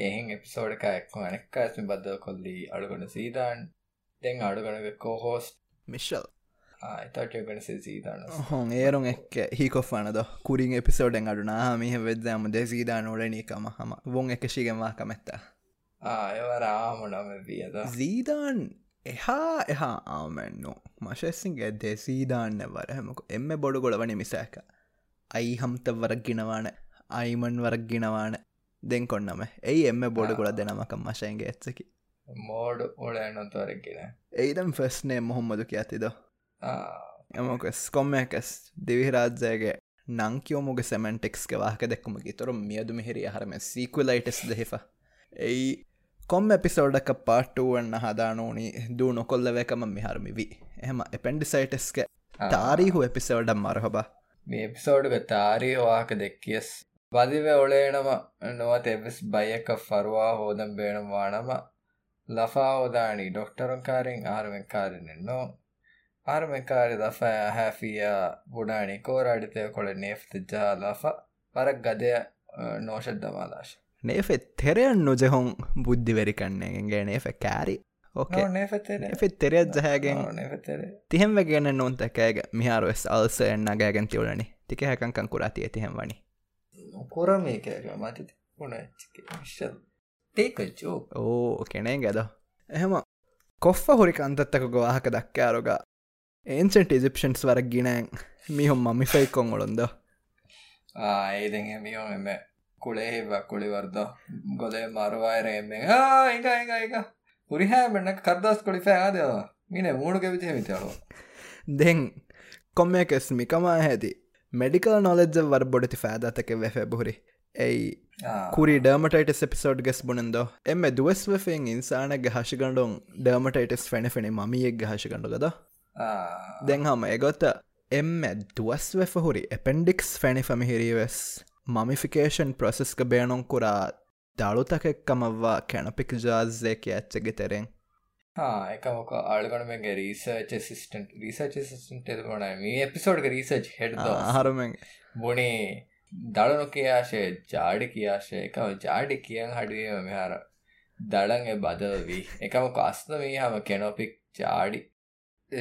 එහෙන් එපිසෝඩක එක්ක අනෙක්කාස්ම බද්ධ කොල්ලි අඩුගන සීදාන්. දෙන් අඩුගනක කෝහෝස් මිශ්ල් එතටගන සීදාන හොන් ඒරුන් එක් හිකොෆනද කුරින් එපිසෝඩෙන් අඩුනා. මිහ වෙදම දෙසීදා නොලනීකම හම වොන් එක ශිගවා කමැත්තා ආයවරාමනම වියද සීදාන් එහා එහා ආමෙන්නු. මශෙසින්ගේ දෙසීදාන්න වරහමක එම්ම බොඩු ගොලවනි මිසෑක. අයි හම්ත වරක්ගිනවාන අයිමන් වරක්ගිනවාන දෙන් කොන්නම. එයි එම බොඩ ගොල දෙනමක මශයන්ගේ ඇත්සකි මෝඩ් ඕඩ නොතවරක්ගෙන එයිදම් ෆෙස්නේ මොහොම්මදු කියතිද? එමක ස්කොම්මකස් දෙවිහිරාජ්‍යයගේ නංකියෝමුග සැමන්ටෙක්ස්ක වාහක දෙක්කුම තුරු මියදු මිහිරිය හරම සීකුලයිටස් දෙහිප. එයි කොම් එපිසෝඩක පාට්ටුවන්න හදානෝනි. දූ නොකොල්ලවකම මිහරමිවී එහම එපෙන්ඩිසයිටස්ක තාරීහු එපිසෝඩම් මරහබා. මේ එපිසෝඩ්ග තාරී වාක දෙක්කියස් වදිව ඔලේනම නොවත එවිස් බයක ෆරවා හෝදම් බේනවානම ලෆා ಓದಾಣಿ ಡಾಕ್ಟರಂಕಾರಿಂ ಆರಮೆಂಕಾರಿನೆನ್ನೋ ಆರಮೆಂಕಾರಿ ದಫ ಹ್ಯಾಫಿಯ ಬುಡಾಣಿ ಕೋರಾಡಿತೆ ಕೊಳೆ ನೇಫ್ತ ಜಾ ಲಫ ಪರಕ್ ಗದೆಯ ನೋಶದ್ದಮಾಲಾಶ ನೇಫೆ ತೆರೆಯನ್ ನುಜೆಹೊಂ ಬುದ್ಧಿವೆರಿಕಣ್ಣೆಗೆ ನೇಫೆ ಕ್ಯಾರಿ 怒らねえキャラが混ぜてこないって一緒 Take a joke. ඕ කෙනෙන් ගැද. එහෙම කොෆ්ෆ හොරි කන්තත්තක ගවාහක දක්කාරුග ඒන්සෙන්ට ඉසිප්ෂන්ස් වර ගිනෑන්. මිහොම් මමිෆයිකොන් ඔොළොන්ද ඒදෙන් මියෝ එම. කුලේහෙව කුළිවර්ද ගොදේ මරවායරෙම එක එක එක. පුරිහෑමෙන්න්න කරදස් කොළි ෑදවා මින මූුණු කැවිතය විතරලෝ දෙන් කොම්මකෙස් මිකමා හැති ಮೆಡಿಕಲ್ ನಾಲೆಜ್ ವರ್ ಬೊಡತಿ ಫෑದಾತಕ್ಕೆ ವೆಫೆ ಬುರಿ ಎಯ್ ಕುರಿ ಡರ್ಮಟೈಟಿಸ್ ಎಪಿಸೋಡ್ ಗೆಸ್ ಬುಣಂದೋ ಎಮ್ಮೆ ದುವೆಸ್ ವೆಫೆಂಗ್ ಇನ್ಸಾನಗೆ ಹಶಿಗಂಡೊಂ ಡರ್ಮಟೈಟಿಸ್ ಫೆಣೆ ಫೆಣೆ ಮಮಿಯೆಗ್ಗೆ ಹಶಿಗಂಡು ಗದ ದೆಂಗ್ ಹಮ ಎಗೊತ್ತ ಎಮ್ಮೆ ದುವಸ್ ವೆಫ ಹುರಿ ಎಪೆಂಡಿಕ್ಸ್ ಫೆಣಿ ಫಮಿ ಹಿರಿವೆಸ್ ಮಮಿಫಿಕೇಶನ್ ಪ್ರೊಸೆಸ್ಗೆ ಬೇಣೊಂ ಕುರ ದಾಳುತಕೆಕ್ಕಮವ್ವ ಕೆಣಪಿಕ್ ಜಾಝೆಕ್ಕೆ ಅಚ್ಚಗೆ ತೆರೆಂಗ್ එකමක අල්ගනමගේ රීසර්ච සිස්ටන් රිසර්ච සිස්ටන්ට එදකොන මේ එපිසෝඩ්ක රීසර්ච් හෙඩ හරමෙන් බොනේ දಳනු කියාශය ජාඩි කියාශය එකම ජාඩි කියන් හඩුවම මෙහර දඩන් බදවී එකම කස්නමී හම කෙනොපික් ජාඩි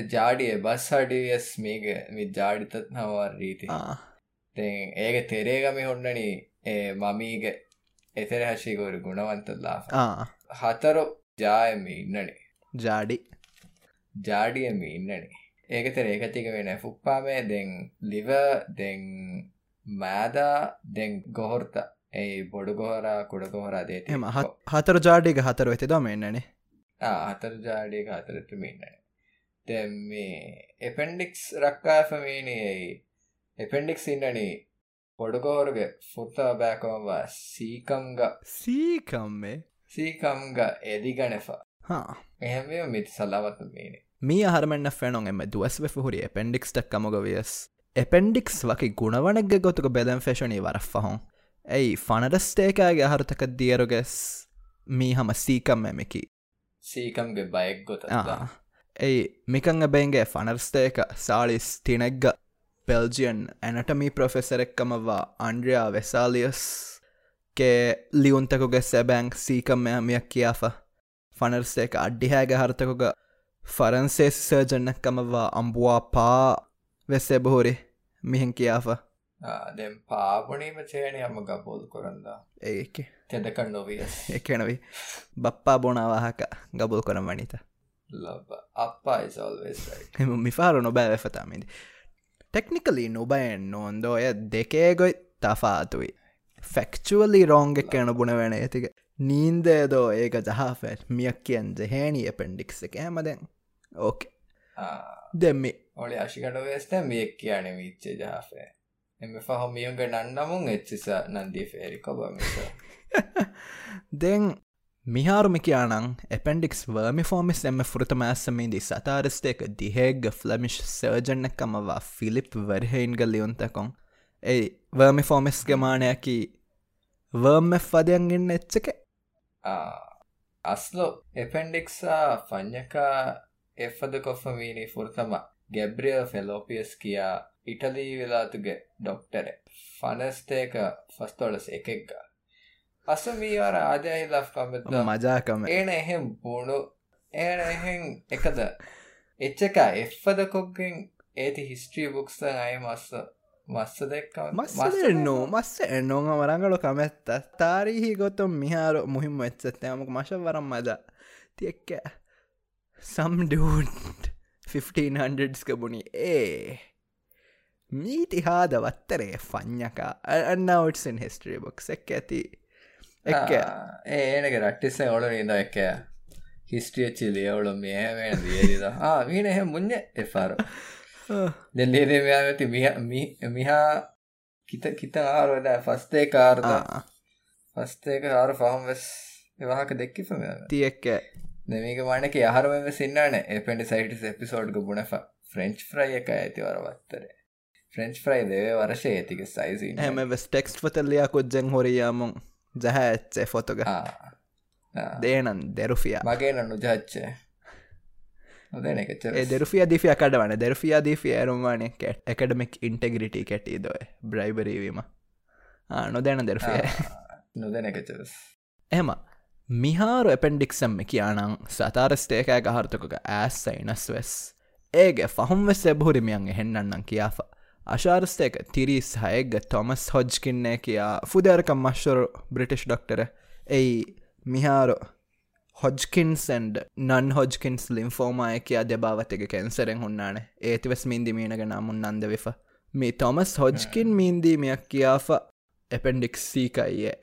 ජාඩිය බස් හඩියස් මේක මි ජාඩිතත් නවර් රීති ඒක තෙරේගමි හොන්නන ඒ මමීග එතර හශිකවරු ගුණවන්තල්ලා හතරු ජායම ඉන්නනේ ජාඩි ජාඩියම ඉන්නනේ ඒකතර ඒකතික වෙන ෆුක්පාමේ දෙන් ලිව දෙන් මෑදා දෙන් ගොහොර්ත ඒ බොඩු ගොහරා කුඩ ගොහරා දේති එම හතර ජාඩික හතර වෙති දම එන්නනේ හතර ජාඩික හතරටම ඉන්නන දැම් මේ එපෙන්ඩික්ස් රක්කාෆමීනයි එපෙන්ඩික්ස් ඉන්නනේ පොඩුගෝරගේ ෆුත්තා බෑකවවා සීකංග සීකම්මේ සීකම්ග එදිගනෙෆා එහැම මිති සල්ලාවත්ම මේනේ මී අහරමෙන්න්න ෆෙනොන් එම දුවස්ව හුරි එපෙන්ඩික්ස්ටක් කමගවියස් එපෙන්ඩික්ස් වකි ගුණවනක්ග ගොතුක බෙදැන් ෆෙෂනී වරෆහොන් ඇයි ෆනඩස්ටේකෑගේ අහරතක දියරුගෙස් මී හම සීකම් එමකි සීකම්ගේ බයෙක් ගොත ඇයි මිකං බෙන්ගේ ෆනර්ස්ටේක සාලිස් තිනෙක්ග පෙල්ජියන් ඇනටමී ප්‍රොෆෙසරෙක්කමවා අන්ඩ්‍රියා වෙසාලියස්. ගේ ලියුන්තකුගේ සැබැංක් සීකම් මෙහමියක් කියාෆා ފަނަރސޭކ އަಡ್ޑިހައިގެ ހަރުތަކުގ ފަރަންސޭސި ސަރޖަންނަކަމަށްވާ އަނބުވާ ޕާ ވެސް އެބުހުރި މިހެން ކިޔާފަ ދެން පාපනීම චේණය අම ගබෝල් කොරන්දා. ඒකි. තෙදකන් නොවිය. එකනවි බප්පා බොනවාහක ගබුල් කොන මනිත එම මිාරු නොබෑ වෙෆතාමිදි ටෙක්නිකලි නොබයෙන් නොන්දෝය දෙකේ ගොයි තෆාතුයි. ෆෙක්චුවලි රෝංගෙක් එන බුණවෙන ඇතික නීන්දේදෝ ඒක ජහාෆැල් මියක් කියන් ජහේනී පෙන්ඩික්ස එක. හැමදැන් ඕකේ දෙම්මි ඔලි අශිකට වෙස්ට මියක් කියන විච්චේ ජාෆේ එම පහොමියුන්ග නන්නමුන් එච්චිස නන්දී ෆේරි කොබ දෙන් මිහාරුමි කියනං එපෙන්ඩික්ස් වර්මි ෆෝමිස් එම ෘත මෑස්සමින්දි සතාරස්ටේක දිහේග ෆ්ලමිෂ් සර්ජන්නකමවා ෆිලිප් වර්හෙයින්ග ලියුන්තකොන් ඒ වර්මි ෆෝමිස් ගමානයකි වර්ම ෆදයන් ඉන්න එච්චක Aslo එපෙන්ඩික්සා පඥකා එෆද කොෆමීනි ෆුර්තම ගැබ්‍රියල් ෆෙලෝපියස් කියා ඉටලී වෙලාතුගේ ඩොක්ටර ෆනස්තේක ෆස්තොලස් එකෙක්ග. අසමීවර ආදයහිලා කමෙද මජාකම. ඒන එහෙම් බොුණු ඒන එහෙන් එකද? එච්චක එෆ්ෆද කොක්ගෙන් ඒති හිස්ට්‍රී බුක්ස්තන් අයමස්ස මස්ස දෙක්ක මස්ස නෝ මස්ස එන්නෝම වරංගලු කමැත්ත තාරීහි ගොතුම් මිහාරු මුහිම එච්චත්තයමක මශ වරම් මද තියක්ක සම්ඩට 1500ස් කබුණි ඒ මීතිහාද වත්තරේ ෆඥකා අන්නවටසන් හිස්ට්‍රී බොක්ස් එක් ඇති එක් ඒනක රට්ටිස්ස ඔල ඉද එක හිස්ටියච්චි ලියවුලු මේමෙන් දියදිද මීන එහෙ මුන්න එපාර දෙල්ලේදේ ඇති මිහා කිත කිත ආරුවද ෆස්තේ කාර්ද ෆස්තේක ආර ෆහම් වෙස් එවාහක දෙක්කිපම තියක්ක දෙමක වනක යහරම සින්නන එපෙන්ඩි සයිටස් එපිසෝඩ්ග බුණ ෆ්‍රෙන්ච් ෆ්‍රයි එක ඇති වරවත්තරේ ෆ්‍රෙන්ච් ෆ්‍රයි දේ වර්ෂය ඇතික සයිසි හැම වෙස් ටෙක්ස් ෆතල්ලයා කොද්ජෙන් හොරයාමුන් ජහ ඇච්චේ ෆොතොග දේනන් දෙරුෆිය. මගේ නන්නු ජච්චේ දෙරුෆිය දිිය කඩවන දෙරුෆිය දිිය ඇරුම්වානය කැට් එකඩමික් ඉන්ටග්‍රිටි කැටි දොය බ්‍රයිබරීවීම නොදැන දෙරුෆිය නොදැනකචස් එම මිහාරු එපෙන්ඩික්සම්ම කියනං සතාරස්ටේකෑ ගහර්තකොක ඇස් සයිනස් වෙස් ඒගේ ෆහුම් වෙස් එබහුරිමියන් හෙන්නන්නම් කියාප අශාරස්තේක තිරිස් හයග තොමස් හොජ්කින්නේ කියා ෆුදරකම් මශ්වරු බ්‍රිටිෂ් ඩොක්ටර එයි මිහාරු හොජ්කින්සන්ඩ නන් හොජ්කින්ස් ලිම්ෆෝමාය කියා දෙභාවතක කැන්සරෙන් හුන්නාන ඒතිවස් මින්දිමීනග නමුන් නන්ද විෆ මේ තොමස් හොජ්කින් මීන්දීමයක් කියාප එපෙන්ඩික්සීකයියේ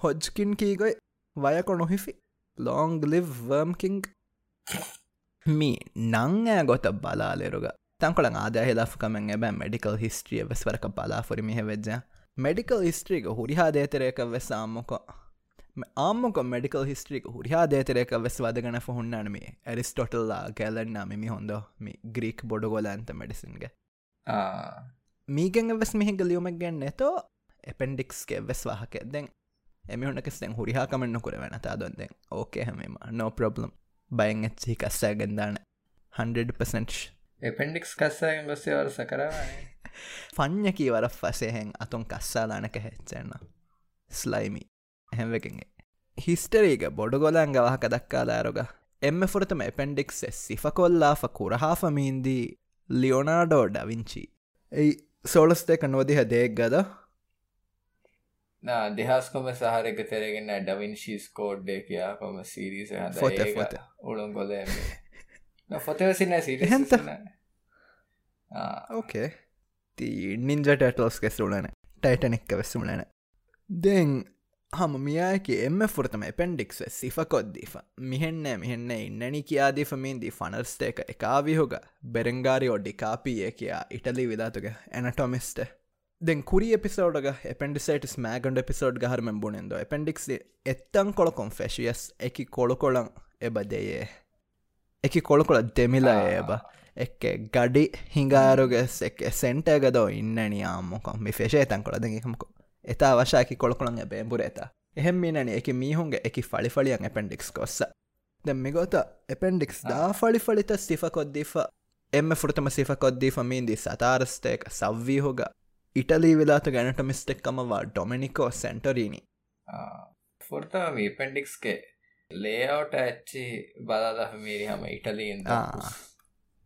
හොජ්කින් කීගොයි වයකො නොහිෆි ලෝංග ලිව් වර්ම්කින් මී නංෑ ගොත බලාලෙරුග තංකොල ආදය ලක්කමෙන් එබ මෙඩිකල් හිස්ට්‍රිය වෙස්වරක බලාෆොරි මිහ වෙජ්ජ මෙඩිකල් හිස්ට්‍රීක හුරිහා දේතරයක වෙස් ආම්මොකෝ ආම්මක මෙඩිකල් හිස්ට්‍රික හුරිහා දේතරයක වෙස් වදගන හුන්නනමේ ඇරිස්ටොටල්ලා ගැලන්නා මිමි හොඳ මේ ග්‍රීක් බොඩගොල ඇන්ත මෙඩිසින්ගේ මීගෙන් වෙස් මිහිග ලියුමක් ගැන්න එතෝ එපෙන්ඩික්ස්ගේ වෙස් වාහක. දැන් එමිහුණකෙස්ෙන් හුරිහා කමන්න කර වෙන තාදොන්දෙන් ඕකේ හැමම නෝ ප්‍රබ්ලම් බයෙන් එච්චි කස්සෑ ගෙන්දාන 100% එපෙන්ඩික්ස් කස්සාගෙන් ගොස්සේ වරස කරවන්නේ ෆඥ කීවර ෆසයහෙන් අතුන් කස්සාලානක හෙච්චන්න ස්ලයිමි හැම්වකින්ගේ හිස්ටරීග බොඩගොලන් ගවහක දක්කාලාරුග එම්ම ෆොරතම එපෙන්ඩික්ස් සිෆකොල්ලාෆ කුරහාාෆමීන්දී ලියෝනාඩෝ ඩවිංචි එයි සෝලස්තේක නොදිහ දේක් ගද? දෙහස්කොම සහරක තෙරගෙන ඩවින්ශීස් කෝඩ්ඩේ කියා කොම සිරිස ෆොත ෆොත උළුන් කොල ෆොතවසින්න සිරිහන්ත ඕකේ නින්ජ ටටල්ස් කෙස්රුලන ටයිටනෙක්ක වෙස්සුලන දෙන් හම මියක එම ෆුරතම පෙන්ඩික්ස් සිෆකොද්දීෆ මිහෙන්න මිහෙන්න ඉන්නනි කියාදීෆමීන්දී ෆනර්ස්ටේක එකාවිහුග බෙරංගාරි ඔඩ්ඩි කාපිය කියා ඉටලි විධාතුක එනටොමිස්ට දෙන් කුරි එපිසෝඩග එපෙන්ඩිසයිටස් මෑගන්ඩ එපිසෝඩ් හරම බුණෙන්ද එපෙන්ඩික්ස් එත්තන් කොළකොම් ෆෙශියස් එකි කොළකොළන් එබදයේ එක කොළකොළ දෙමිලා ඒබ එක්ක ගඩි හිඟාරුගෙස් එක සෙන්ටගදෝ ඉන්නනියාම්මොකොම් මි ෆේෂේ තන් කොළ දෙකමකො එතා වශාකි කොළකුළන් බේම්බුර ඇතා එහෙම මීනනි එක මීහුන්ගේ එක ෆලි ෆලියන් එපෙන්ඩික්ස් කොස්ස දෙමිගොත එපෙන්ඩික්ස් දා ෆලි ෆලිත සිිකොද්දිීප එම ෘතම සිිකොද්දී මීන්දී සතාරස්තේක සව්වීහෝග ඉටලී වෙලාතු ගැනට මිස්ටෙක්කමවා ඩොමිනිකෝ සැන්ටරීනි. ෆෘතම පෙන්ඩික්ස්ගේ ලේවට ඇච්චි බදාදහ මීරි හම ඉටලීන්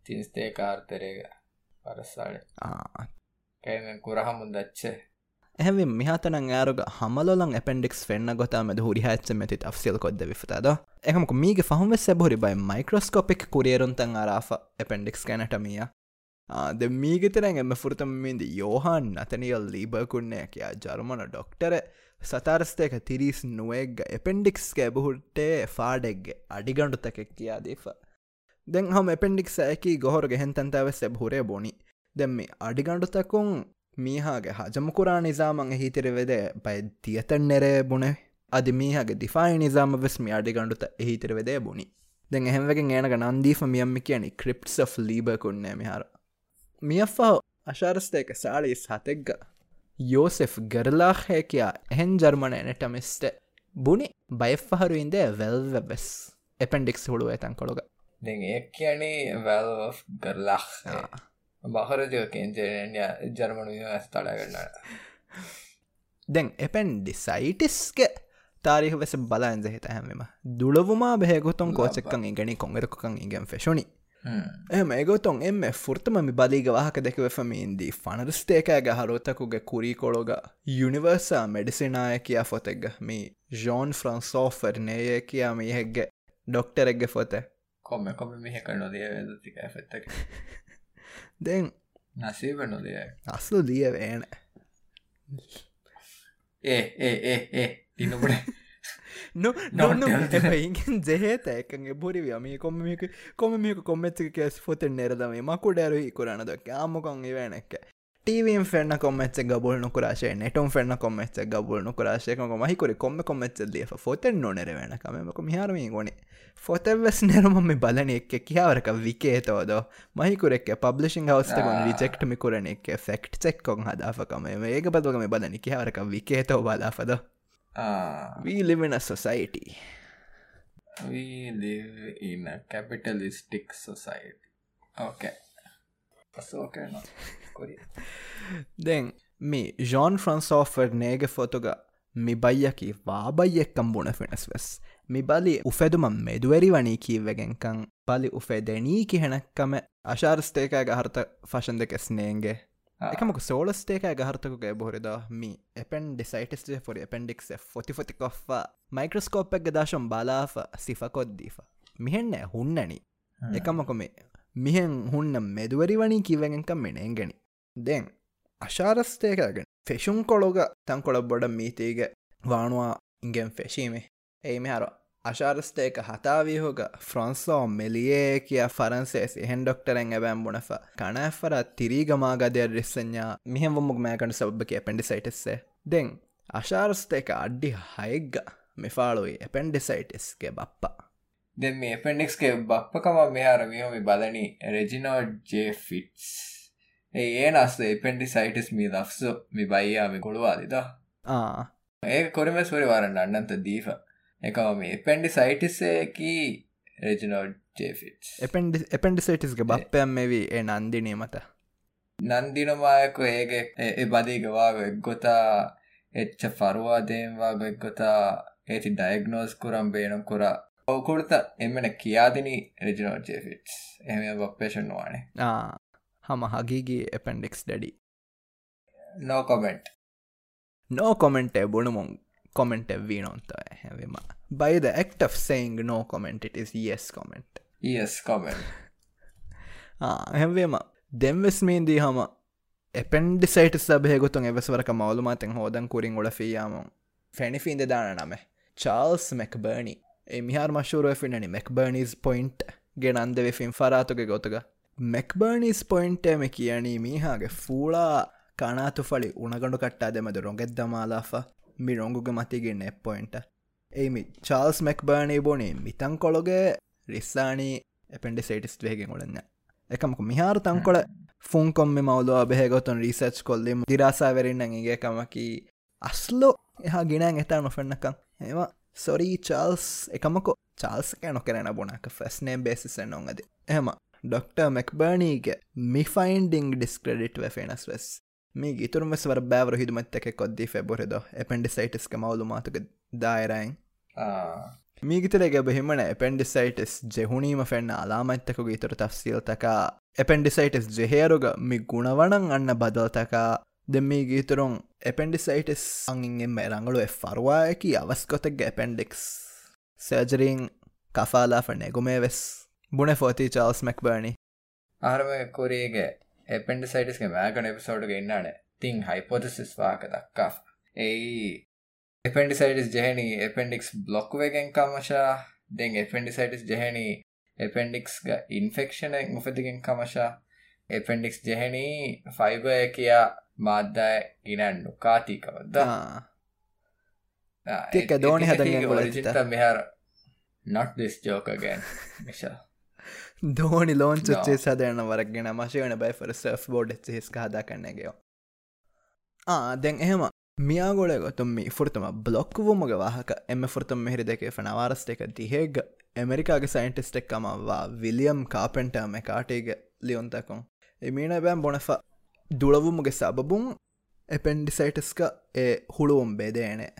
තිින්ස්තේ කාර්තරයක පරස්සාඩ කැමෙන් කුරහමුන් දච්චේ එහෙම මිහතන යාරුග හමලොලන් එපෙන්ඩික්ස් ෙන්න්න ගොතාම හුරිහච්ච මෙති අෆසිල් කොද විතද එහමක මීග පහම සැබහරි බයි මයිකරස්කෝපික් කුරියරුන්තන් අරාෆ එපෙන්ඩික්ස් කැනටමිය ද මීගතරැන් එම ෆෘතමින්ද යෝහන් අතනියල් ලීබකුන්නේ කියා ජර්මන ඩොක්ටර සතරස්තයක තිරිස් නුවේග එපෙන්ඩික්ස්ගේ බහුට්ටේ ෆාඩෙක්ගේ අඩිගණ්ඩු තැකෙක් කියාදීප දෙන් හම එපෙන්ඩික්ස් ඇකි ගොහොර ගෙහෙන්තන්තව සැබහුරේ බොනි. දෙම්මි අඩිගණ්ඩුතකුන් මීහාගේ හජමකුරා නිසාමන් හිතර වෙද බයි තියතන් නෙරේ බුණේ. අධ මීහගේ දිෆායි නිසාම වෙස්මි අඩිගණ්ඩුත එහිතර වෙදේ බුණි. දෙන් එහෙමගෙන් ඒනක නන්දීම මියම්මි කියනි ක්‍රිප්ස් of ලීබකුන්නේ මිහාර. මියෆා අශාරස්තයක සාලීස් හතෙක්ග. යෝසෙෆ් ගරලාහය කියා එහෙන් ජර්මණ එනටමිස්ට බුණි. බයෆහරුයින්ද වැල්ව වෙස් එපෙන්ඩික්ස් හුළුව ඇතන් කොළොග. දෙ ඒ කියන්නේ වැල් ගරලාහ බහරජෝකෙන්ජනය ජර්මණය ඇස්ථලා කරන්නට දැන් එපැන්ඩි සයිටිස්ක තාරිහ වෙස බලාන්ද හිත හැමම. දුළවුමා බෙහගොතුන් කෝචක්කන් ඉගනි කොංගරකන් ඉගෙන් ෆෙෂුනි එම ගොතුන් එම ෆෘර්තම බලීග වාහක දෙකවෙෆමීන්දී ෆනරස්ටේකෑග හරෝතකුගේ කුරීකොළොග යුනිවර්සා මෙඩිසිනාය කියා ෆොතෙක්ග මේ ජෝන් ෆ්‍රන්සෝ ෆර්නේය කියා මිහෙක්ගේ ඩොක්ටරෙක්ග ෆොතේ කොම කොම මෙහක නොදිය වෙදතික ඇෆෙත්තක දෙන් නසීව නොදිය අස්ලු දිය වේන ඒ ඒ ඒ තිනපුට no no no. ඉගෙන් ජෙහේතෑකගේ බොරිව මේ කොමක කොම මේක කොමච්චක කෙස් ොතෙන් නෙරදම මකුඩෑරුහි කරන දක් ආමකොන් ඉවනැක්ක ෙන්න කොමච්ච ගබල් නොකරශය නෙටම් ෙන්න කොමච්ච ගබල් නොකරශයක මහිකර කොම කොමච්ච ලිය ොතෙන් නොනෙර වෙනකමක මිහරමී ගොනේ ොතෙවස් නෙරමම බලන එක් කියාවරක විකේතෝද මහිකුරෙක් පබ්ලිෂින් හවස්ට රිජෙක්ටමි කරන එක. ෆෙක්ට් චෙක්කොන් හදාපකම. ඒක බදගම බලන කියාවරක විකේතෝ බලාපද we live in a capitalistic society. Okay okay no දැන් මේ ජෝන් ෆ්‍රන්සෝෆර් නේග ෆොතුග මිබයියකි වාබයියෙක්කම් බුණ ෆෙනස් වෙස් මිබලි උෆෙදුම මෙදුවැරි වනී කීවගෙන්කං පලි උෆේ දෙනී කිහෙනක්කම අශාර්ස්තේකෑ ගහර්ත ෆශන් දෙකෙස් නේගේ එකමක සෝලස්ටේක ගහර්තකුගේ බොහරිද මි එපෙන් ඩිසයිටස් ොරි එපෙන්ඩික් ොති ොති කොෆා මයික්‍රස්කෝප්ක් දාශම් බලාාව සිෆකොද්දීෆ මිහෙන්න හුන්නනි එකමකොමේ මිහෙන් හුන්න මෙදුවරි වනී කිවගෙන්කම් මෙනෙන් ගැනි දෙන් අශාරස්තේකගෙන ෆෙෂුන් කොළොග තංකොළ බොඩ මීතේග වානුවා ඉගෙන් ෆෙශීමේ ඒ මෙහර අශාරස්තේක හතාවීහෝග ෆ්‍රොන්සෝ මෙලියේ කිය ෆරන්සේස් එහෙන් ඩොක්ටරෙන් ඇබෑම් බුණෆ කනෑෆර තිරීගමාගදය රිස්සඥා මිහමුක් මෑකඩ සබ්බක පෙන්ඩිසයිටස්සේ දෙන් අශාරස්තේක අඩ්ඩි හයිග්ග මෙෆාලුයි එපෙන්ඩිසයිටස්ගේ බප්පා. දෙ මේ පෙන්ඩික්ස්ගේ බප්පකම මෙහර මිහොමි බලනි. රෙජිනෝඩ් ජේ ෆිටස් ඒ නස්ස එපෙන්ඩිසයිටස් මී දක්සු මි බයියාමි කොළුවාදිද ඒ කොරම සුරි වරන්න අන්නන්ත දීප. එකම මේ පෙන්ඩි සයිටිස්සයකි රජනෝඩ් ජේෆිට් එපෙන්ඩිසයිටිස්ගේ බප්පයම් මෙවී ඒ නන්දිනී මත. නන්දිනමායක ඒගේ බදීගවාග එක්ගොතා එච්ච ෆරවාදේම්වාග එක්ගොතා ඒති ඩයිගනෝස් කරම් බේනම් කොරා ඔවකුරත එමන කියාදිනි රජනෝඩ් ජේෆිට් එම බප්පේෂන් වානේ. හම හගීගේ එපෙන්ඩෙක්ස් ඩඩි නෝ කොමෙන්ට් නෝ කොමෙන්ට් බුණුමුන් comment එවී නොන්තව හැවම saying no comment it is yes comment. Yes comment. හැවේම දෙම්වෙස්මීන්දී හම එපෙන්ඩිසයිට සබහයගොතුන් එවස්වරක මවලුමතෙන් හෝදන් කුරින් ගොඩ ෆියාම ෆැනිෆින්ද දාන නම. චාල්ස් මැක්බර්නි එමිහාර මශූරුව ෆිනනි මැක්බර්නිස් පොයින්ට් ගෙන අන්දවෙෆින් ෆරාතුක ගොතක මැක්බර්නිස් පොයින්ටම කියනී මීහාගේ ෆූලා කනාතු ඵලි උනගඩු කට්ටා දෙමද රොගෙත් දමාලාෆ මිරොංගුග මතිගෙන්න එපොයින්ට ඒමි චාල්ස් මැක්බර්නී බොනේ මිතන් කොළොගේ රිස්සානී එපෙන්ඩි සේටිස් වේගෙන් ගොඩන්න එකමක මිහාර තංකොල ෆුන් කොම්ම මවලෝ අබහෙගොතුන් රිසර්ච් කොල්ලෙම දිරාසාවරන්න ඒගේකමකි අස්ලෝ එහා ගෙනන් එතා නොෆෙන්න්නකම් ඒවා සොරී චාල්ස් එකමකො. චාල්ස කැනො කරන බොනක ෆස්නේ බේසිසෙන් නොන්ගද එහම. ඩොක්ටර් මැක්බර්නීගේ මිෆයින්ඩිං ඩිස්ක්‍රඩිට් ෆෙනස් වෙස් මේ ගිතුරම ස්වර බෑවර හිදුමත් එක කොද්දී ෙබොරෙද එපෙන්ඩිසයිටස්ක මවලුමාතක දායරයින් මීගිතරගේ බෙහිමන එපෙන්ඩිසයිටස් ජෙහුණීම ෆෙන්න්න අලාමත්තකු ගීතර තෆ්සිල්තකා එපෙන්ඩිසයිටස් ජෙහේරුග මි ගුණවනන් අන්න බදෝතකා දෙම ගීතරොන් එපෙන්ඩිසයිටස් අංගෙන්ම රංගලු එෆරවායකි අවස්කොතෙක් එපෙන්ඩික්ස් සර්ජරීන් කෆාලාෆ නෙගුමේ වෙස්. බුණ ෆෝති චාල්ස් මැක් බර්ණි ආරම කොරේගේ එපෙන්ඩිසයිටස්ගේ මෑගන එපිසෝඩු ඉන්නාන තිං හයිපෝතිසිස් වාක දක්කා ඒයි එපෙන්ඩිසයිටස් ජෙහනි එපෙන්ඩික්ස් බ්ලොක්්වගෙන් කමශා. Then appendicitis ජෙහනි එපෙන්ඩික්ස්ග ඉන්ෆෙක්ෂන මුපතිගෙන් කමශා. එපෙන්ඩික්ස් ජෙහනි ෆයිබය කියා මාධ්‍යාය ඉනන්නු කාතිකවද තික දෝනි හද මෙහර this joke again මිශා දෝනි ලෝන්චුච්චේ සදයන වරක්ගෙන මශයන බයිෆර සර්ෆ් බෝඩ් හිස්ක හදා කන්නගයෝ දැන් එහෙම. මියාගොල ගොතුම් ෆෘතම බ්ලොක්වුමග වාහක එම ෘතම් මෙහිරි දෙකේ ෆනවාරස්ට එක දිහෙග එමරිකාගේ සයින්ටිස්ට එක්කමවා විලියම් කාපෙන්ටම කාටේග ලියොන්තකොන් එමීන බෑම් බොනෆ දුළවුමගේ සබබුන් එපෙන්ඩිසයිටස්ක හුළුවම් බේදේනේ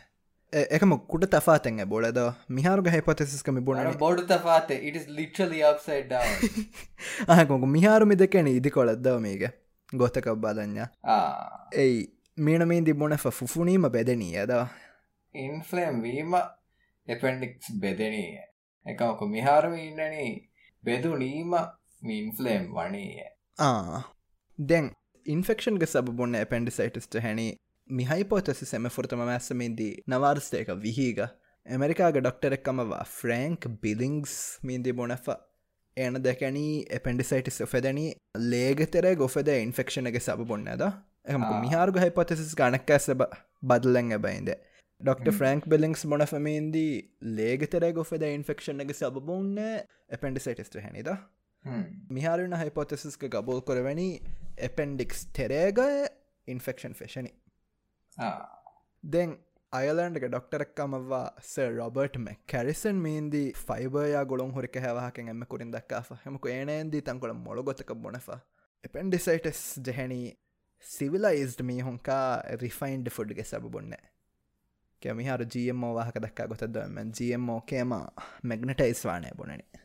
එකම කුට තෆාතැන් බොලද මිහාරුග හයිපතසිස්කම බොන බොඩු තෆාත ඉට ලිටලි අප්සයිඩ් ආකොක මිහාරුමි දෙකැන ඉදි කොලද්දව මේක. ගොතක බදඥ එයි මීනමීන් දිබොන ෆුෆුනීම බෙදනී අද ඉන්ෆලම් වීම එපෙන්ඩික්ස් බෙදනීය එකමක මිහාරම ඉන්නන. බෙදු නීම මින්ෆලම් වනීය දැන් ඉන්ෆෙක්ෂන්ග සබොන්න පැන්ඩිසයිටස්ට හැනි මිහයිපෝතසි සැම ෆෘතම මැස්සමින්දී නවාර්ස්තයක විහිග. ඇමරිකාග ඩොක්ටරෙක්කමවා ෆ්‍රෑන්ක් බිලිංස් මින්දි බොනෆ. එන දැකැනී එපෙන්ඩිසයිටිස් ෆෙදැනී ලේගතෙර ගොෆෙද ඉන්ෆෙක්ෂණගේ සබ බොන්නද එම මිහාර්ග හයිපොතසිස් ගණක් ඇස බදලැං බයින්ද ඩොක්ට ෆ්‍රන්ක් බෙලිංස් මොනෆමේන්දී ලේගතෙර ගොෆෙද ඉන්ෆෙක්ෂණගේ සබබොන්න එපෙන්ඩිසයිටිස්ට හැනිද මිහාරුණ හයිපොතසිස්ක ගබෝල් කොරවැනි එපෙන්ඩික්ස් තෙරේග ඉන්ෆෙක්ෂන් ෆෙෂනි දෙන් අයලන්ඩක ඩොක්ටරක්කමවා ස රොබර්ට් මෙ කැරිසන් මීන්දී ෆයිබයා ගොළොන් හොරික හැවාහකෙන් එම කුරින් දක්කාහ හෙමක ඒනේන්දී තංකොළ මොළගොතක බොනෆා. එපෙන්ඩිසයිටස් ජැහැනී සිවිලයිස්ඩ් මී හොංකා රිෆයින්ඩ් ෆුඩ්ගේ සබ බොන්න. කැමිහාරු ජීම්මෝ වාහක දක්කා ගොතදම ජීම්මෝ කේම මැග්නටයිස් වානය බොනනි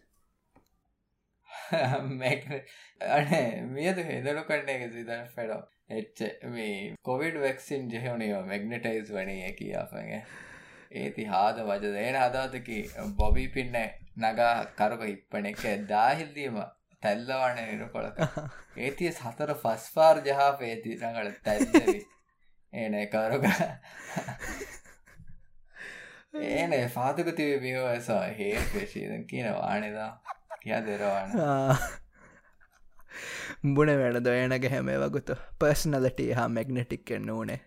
අනේ මියද හෙදලු කන්න එක සිතන ෆෙඩෝ එච්ච මේ කොවිඩ් වැක්සින් ජෙහවනයෝ මැග්නටයිස් වනේ කියාපගේ ඒති හාද වජදේන හදාතකි බොබී පින්න නගා කරුක ඉප්පන එක දාහිල්දීම තැල්ලවන නිරු කොලක ඒතිය සතර ෆස්පාර් ජහා පේති නඟට තැල්ලවි. ඒන කරුක. ඒනේ පාතක තිව බිහවසා හේ පේශීදන් කියන වානෙදා කිය දෙරවාන්න උඹුණ වැඩ දොයනග හැමේ වගුතු. පර්ස්නලට හා මැග්නටික් එන්න ඕනේ.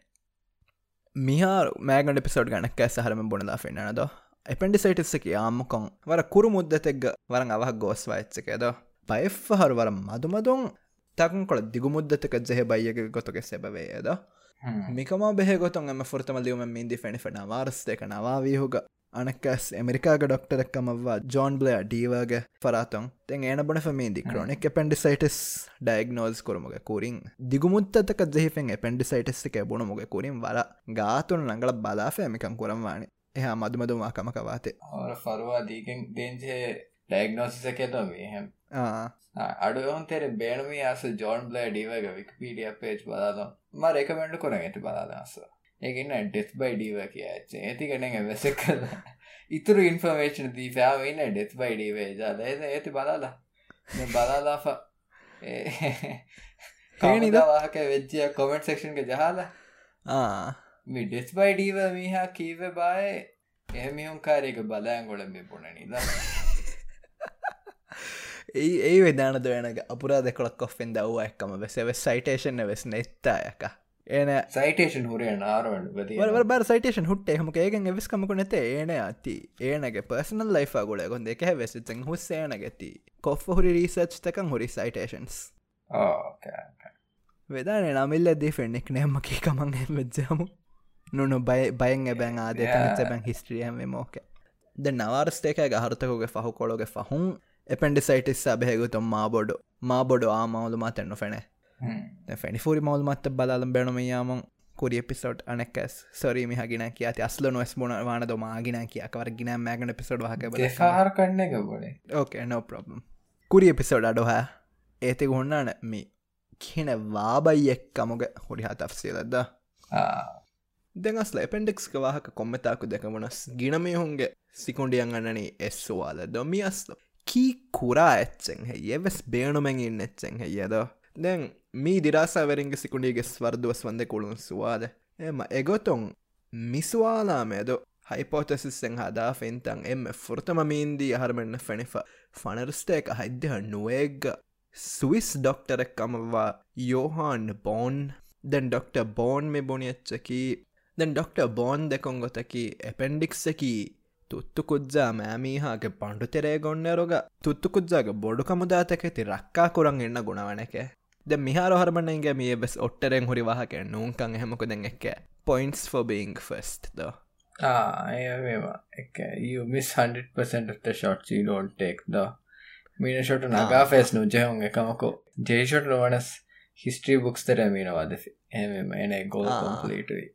මිහාරු මෑගට පිසෝඩ් ගනක් ඇස හරම බොනදා පෙන්න්නනද එපෙන්ඩිසයිටස්සක ආමකොන් වර කුරු මුද්දතෙක්ග වරන් අවහ ගෝස් වයිච්චකේද පයිෆ් හරු වර මදුමදුන් තකන් කොළ දිගුමුද්දතක ජෙහ බයියක ගොතක සැබවේද මිකම බෙහගොතන් එම ෆෘතම ලියුම මින්දි ෆෙනිෆෙන වාර්ස්තක නවාවීහුග අනකස් එමරිකාග ඩොක්ටරක්කමවා ජෝන් බ්ලය ඩීවගේ පරාතොන් තැන් ඒන බොන ෆමේදි ක්‍රොනෙක් පෙන්ඩිසයිටස් ඩයිගනෝස් කරමුග කුරින් දිගුමුත්තක ජෙහිෙන් පෙන්ඩිසයිටස් එක බොන මුග කුරින් වර ගාතුන් ලඟල බලාෆෑමිකම් කරම්වාන එහා මදුමදුමා කමකවාතේ ෆරවා දීගෙන් දේන්ජේ ඩයිගනෝසිස කෙතොමේ හැම් අඩුවන් තෙර බේනම අස ජෝන් බ්ලය ඩීවග විකපීඩිය පේච් බලාදම් ම රෙකමෙන්ඩ් කරන ඇති බලාදස ඒගන්න ඩෙස් බයි ඩීව කිය ඇච්ච ඇති කන වෙස කල ඉතුරු ඉන්ෆර්මේෂන් දී පෑවන්න ඩෙස් බයි ඩීවේ ජාද ඇති බලාලා. බලාලාෆ කනිදවාහක වෙච්චිය කොමෙන්ට් සෙක්ෂන්ක ජහලා? ඩෙස් බයි ඩීව මිහා කීව බාය? එහෙමිහුම් කාරයක බලයන් ගොඩ මේ පුුණ නිද. ඒ ඒ වෙදාන දයනක අපුරා දෙකොළක් කොෆෙන් දව්ව එක්කම. වෙසෙව සයිටේෂන් වෙස් නෙත්තායක ඒන සයිටේෂන් හුරේ නාරුවන් බර සයිටේෂන් හුට එහම ඒගෙන් එවිස්කමක නැත ඒන අති ඒනගේ පර්සනල් ලයිෆ ගොල ගොන් දෙක වෙසිතෙන් හුස්සේන ගැති කොෆ් හුරි රීසර්ච් තකන් හුරි සයිටේෂන්ස් වෙදාන නමිල්ල දී ෆෙන්නෙක් නෑමකි කමන් වෙච්ජමු නොනු බයි බයෙන් එබැන් ආදත බැන් හිස්ට්‍රියම මෝක ද නවාර්ස්ටේක ගහරතකොගේ පහු කොළොගේ පහුන් එපෙන්ඩිසයිටස් සබහෙගුතුම් මා බොඩු මා බොඩු ආමවුලු මතෙන්න්න ෆෙනේ ෆැනිෆුරි මවල් මත්ත බලාලම් බැනම යාමන් කුරිය පිසෝට් අනෙක්කස් සොරී මිහගෙන කිය. අස්ල නොස් බොන වාන දමාගෙන කියකවර ගෙන මෑගන පිසෝඩ් හක හර කන්න ගබන ඕකේ නෝ ප්‍රබ්ම් කුරිය පිසෝඩ් අඩොහ ඒති ගොන්නාන මේ කියන වාබයි එක්කමග හොඩි හතක්සේලද දෙගස් ලැපෙන්ඩෙක්ස් වාහක කොම්මතාකු දෙකමනස් ගිනමයහුන්ගේ සිකුන්ඩියන් අන්නනේ එස්සවාල දොමි අස්ල කී කුරා එච්චෙන් හැ ඒවෙස් බේනුමැන් ඉන්න එච්චෙන් හැයද දැන් මී දිරාසාවරෙන්ගේ සිකුණියගේ ස්වර්දුවස් වන්ද කුළුන් සුවාද එම එගොතොන් මිස්වාලාමේද හයිපෝතසිස්සෙන් හදා ෆෙන්තන් එම ෆෘතම මීන්දී අහරමෙන්න්න ෆැනිෆ ෆනර්ස්ටේක හයිද්‍යහ නුවේග ස්විස් ඩොක්ටරෙක්කමවා යෝහාන් බෝන් දැන් ඩොක්ට බෝන් මේ බොනියච්චකි දැන් ඩොක්ට බෝන් දෙකොන් ගොතකි එපෙන්ඩික්සකි තුත්තු කුද්ජා මෑමීහාගේ පණ්ඩු තෙරේ ගොන්නරොග තුත්තු කුද්ජාගේ බොඩු ති ද මිහාර හරමණන්ගේ මේ බෙස් ඔට්ටරෙන් හොරි වහක නූන්කං හෙමක දෙන් එක්ක. පොයින්ස් ෆොබිං ෆස්ට ද ඒවා එක miss 100% of the shots you don't take the මීන ෂොට නගා ෆෙස් නුජයහුන් එකමකෝ ජේෂොට නොවනස් හිස්ට්‍රී බුක්ස් තර මීනවාද එම එන ගොල් කොම්පලීටයි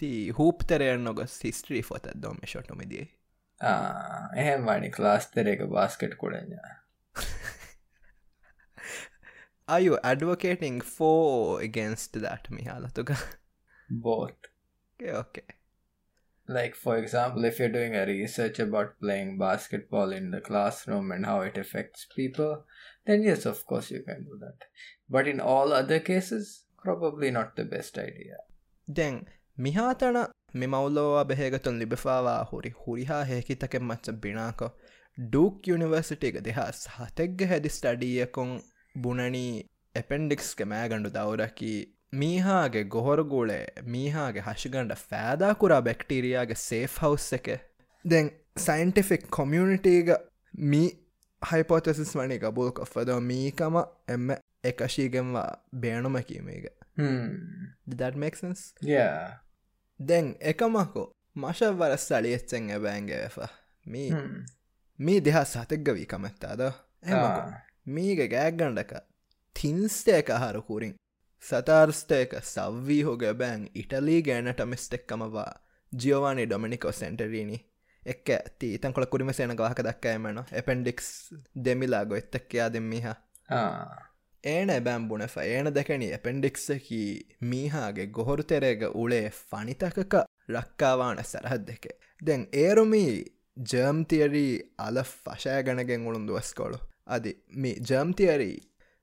ති හූප්තරයන් නොගස් හිස්ට්‍රී ෆොත දොම ෂොටුමදිේ එහෙම වනි ක්ලාස් තරේක බාස්කට් කොඩඥ Are you advocating for against that මිහාලතුක both okay, okay. like for example if you're doing a research about playing basketball in the classroom and how it affects people then yes of course you can do that but in all other cases probably not the best idea දැන් මිහාතන මෙමවුලෝවා බෙහේගතුන් ලිබෙපාවා හුරි හුරිහා හේකිතකෙන් මච්ච බිනාකො ඩූක් යුනිවර්සිටික දෙහස් හතෙක්ග හැදි ස්ටඩියකොන් බුණනී එපෙන්ඩික්ස්ක මෑගඩු දවරකි මීහාගේ ගොහොරගුලේ මීහාගේ හශිගණ්ඩ ෑදාකුරා බෙක්ටීරයාගේ safe හවස් එක. දැන් scientific කොමියනිටීග මී හයිපෝතසිස් වනි ගබුල් කොෆද මීකම එම එකශීගෙන්වා බේනුම කීමේක දඩමක්සන්ස් දැන් එකමකෝ මශවර සලියච්චෙන් ඇබෑන්ගේෆ මී මී දෙහස් සතෙක්ග වී කමැත්තාද මීග ගෑග්ගණ්ඩක තින්ස්ටේක හරකුරින් සතාර්ස්ටේක සව්වී හොග බෑන් ඉටලී ගෑනට මිස්ටෙක්කමවා ජියෝවානි ඩොමිනිකෝ සෙන්ටරීනි. එක්ක ඇති තන් කොළ කුරිම සේන ගවාහක දක්කෑමන එපෙන්ඩික්ස් දෙමිලා ගොත්තක්කයා දෙම්මිහ ඒන බෑම්බුණෙ ඒන දෙකැනි එපෙන්ඩික්සකි මීහාගේ ගොහොරු තෙරේග උලේ ෆනිතකක රක්කාවාන සරහත් දෙක. දැන් ඒරුමී ජර්ම්තියරී අල ෆශෑගණගෙන් උළුන් දුවස්කොළු අදි මේ ජර්ම්තියරී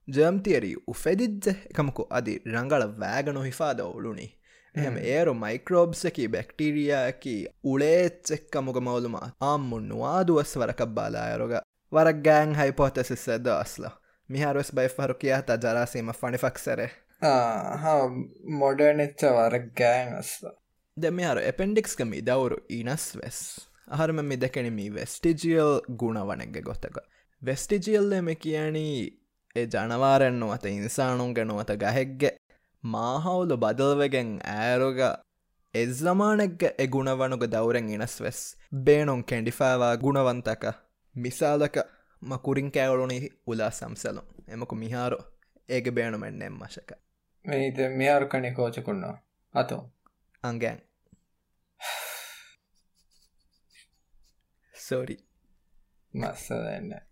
ජර්ම්තියරී උෆෙදිද්ජ එකමකු අදි ರಂಗಳ වෑගනු හිෆාද ඔවුලුනි එහම ඒරු මයික්‍රෝබ්සකි බැක්ටීරියකි උලේච්චෙක්කමුග මවලුම ආම්මු නුවාදුවස් වරකක් බාලායරොග වරක් ගෑන් හයිපෝතසිස් ඇද අස්ල මිහරුස් බයිෆහරු කියාත ජරාසීම ෆනිෆක්සරේ මොඩර්නෙච්ච වරක් ගෑන් අස්ලා දෙමිහරු එපෙන්ඩික්ස්කමි දවුරු ඉනස් වෙස් අහරම මි දෙකෙනමි වෙස්ටිජියල් ගුණවනෙක්ග ගොතක කියනී ඒ ජනවාරෙන්න්නු අත ඉන්සානුන් ගෙනුවත ගහෙක්ගෙ මාහවුලු බදල්වගෙන් ඈරුග එස්ලමානෙක්ග එගුණවනුග දවරෙන් ඉනස් වෙස් බේනුම් කෙන්ඩිෆාවා ගුණවන්තක මිසාලක මකුරින් කෑවලුනි උලා සම්සලු එමකු මිහාරු ඒක බේනුමෙන් එම් මශක මේද මෙයාරු කනෙ කෝචකුන්නවා අතෝ අංගෑන් සෝරි මස්ස දෙන්න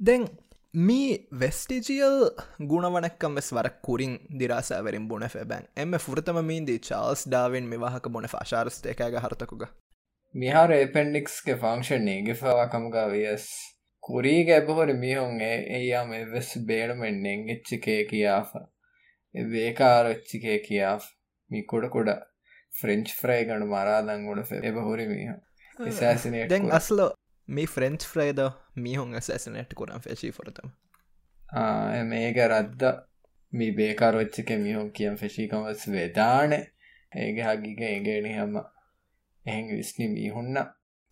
දෙන් මී වෙස්ටිජියල් ගුණවනක්කම් වෙස් වර කුරින් දිරාසෑවරින් බුණ ෆෙබැන් එම ෆෘතම මීන්දී චාල්ස් ඩාවෙන් මෙවාහක බොන ශාරස්තයකෑග හරතකුග. මිහාර එපෙන්ඩික්ස්ගේ ෆංක්ෂන්නේ ගෙෆවාකමගා වියස් කුරීග ඇබහොර මිහුන් එයාම වෙස් බේඩුමෙන්නෙන් එච්චිකේ කියාාව. වේකාරච්චිකේ කියාාව. මි කොඩ ෆ්‍රෙන්ච් ෆ්‍රයි ගොඩ එබ හොරි මිහ අස්ලෝ මේ ෆ්‍රෙන්ච් ෆ්‍රයිද මීහොන් ඇසැසනට කොරම් ෆෙශී ොරතම මේක රද්ද. මේ බේකාරොච්චක මිහොන් කියම් ෆෙශීකමස් වෙදාන. ඒග හගික ඒගේන හම එහෙන් විස්්නි මීහුන්න